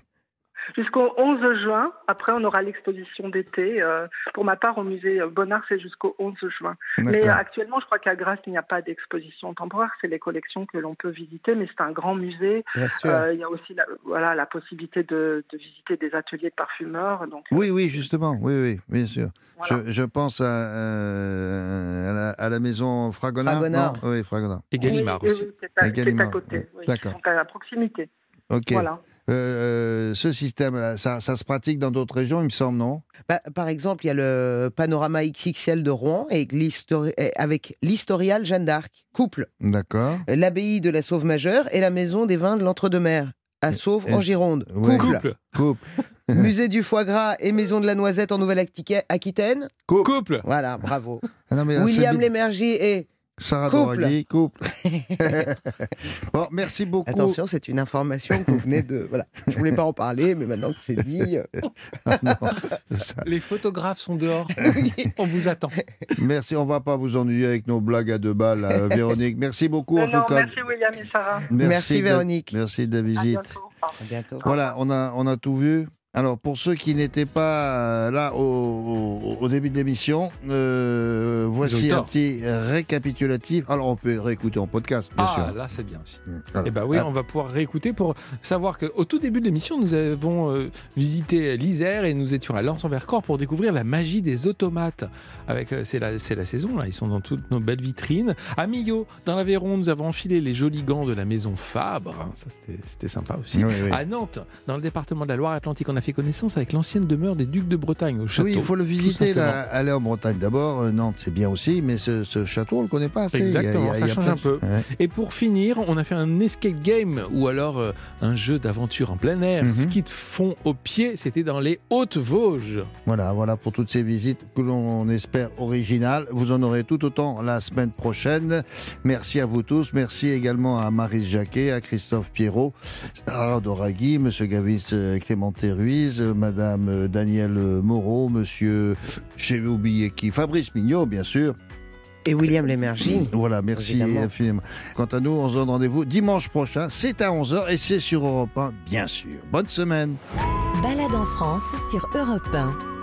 Jusqu'au 11 juin. Après, on aura l'exposition d'été. Euh, pour ma part, au musée Bonnard, c'est jusqu'au 11 juin. Mais euh, actuellement, je crois qu'à Grasse, il n'y a pas d'exposition temporaire. C'est les collections que l'on peut visiter, mais c'est un grand musée. Bien sûr. Euh, il y a aussi la, voilà, la possibilité de, de visiter des ateliers de parfumeurs. Donc, Oui, oui, justement, oui, oui, bien sûr. Voilà. Je, je pense à, euh, à, la, à la maison Fragonard. Fragonard. non Oui, Fragonard. Et Gallimard Oui, aussi. oui, qui est à, côté. oui. oui, D'accord. à proximité. Ok. Voilà. Euh, ce système, ça, ça se pratique dans d'autres régions, il me semble, non? Bah, par exemple, il y a le panorama XXL de Rouen et avec l'historial Jeanne d'Arc, couple, D'accord. l'abbaye de la Sauve Majeure et la maison des vins de l'Entre-deux-Mers, à Sauve en Gironde, ouais. couple. Couple. Couple. Musée du foie gras et maison de la noisette en Nouvelle-Aquitaine. Couple. Voilà, bravo. Ah non, mais là, William Lémergie et Sarah couple. Doraghi, couple. bon, merci beaucoup. Attention, c'est une information que vous venez de. Voilà, je voulais pas en parler, mais maintenant que c'est dit. euh, Ah non, ça- Les photographes sont dehors. On vous attend. Merci, on va pas vous ennuyer avec nos blagues à deux balles, là, Véronique. Merci beaucoup en non, tout cas. merci William et Sarah. Merci, Véronique. Merci de la À visite. bientôt. À bientôt. Voilà, on a, on a tout vu. Alors, pour ceux qui n'étaient pas euh, là au, début de l'émission, euh, voici un petit récapitulatif. Alors, on peut réécouter en podcast, bien Ah, sûr. là, c'est bien aussi. Voilà. Eh ben oui, Ah, on va pouvoir réécouter pour savoir qu'au tout début de l'émission, nous avons euh, visité l'Isère et nous étions à Lens-en-Vercors pour découvrir la magie des automates. Avec, euh, c'est la, c'est la saison là, ils sont dans toutes nos belles vitrines. À Millau, dans l'Aveyron, nous avons enfilé les jolis gants de la maison Fabre. Ça, c'était, c'était sympa aussi. Oui, oui. À Nantes, dans le département de la Loire-Atlantique, on a fait connaissance avec l'ancienne demeure des Ducs de Bretagne au château. Oui, il faut le visiter, là, aller en Bretagne d'abord. Euh, Nantes, c'est bien aussi, mais ce, ce château, on le connaît pas assez. Exactement, il y a- ça il y a change un peu. Ouais. Et pour finir, on a fait un escape game ou alors euh, un jeu d'aventure en plein air, Mhm. ski de fond au pied. C'était dans les Hautes-Vosges. Voilà, voilà pour toutes ces visites que l'on espère originales. Vous en aurez tout autant la semaine prochaine. Merci à vous tous. Merci également à Marie Jacquet, à Christophe Pierrot, à Doraghi, Monsieur Gavis euh, Clémenté Ruiz, euh, Madame euh, Danielle Moreau, Monsieur, j'ai oublié qui, Fabrice Mignot, bien sûr. Et William Lémergie. Voilà, merci infiniment. Quant à nous, on se donne rendez-vous dimanche prochain. C'est à 11h et c'est sur Europe 1, bien sûr. Bonne semaine. Balade en France sur Europe 1.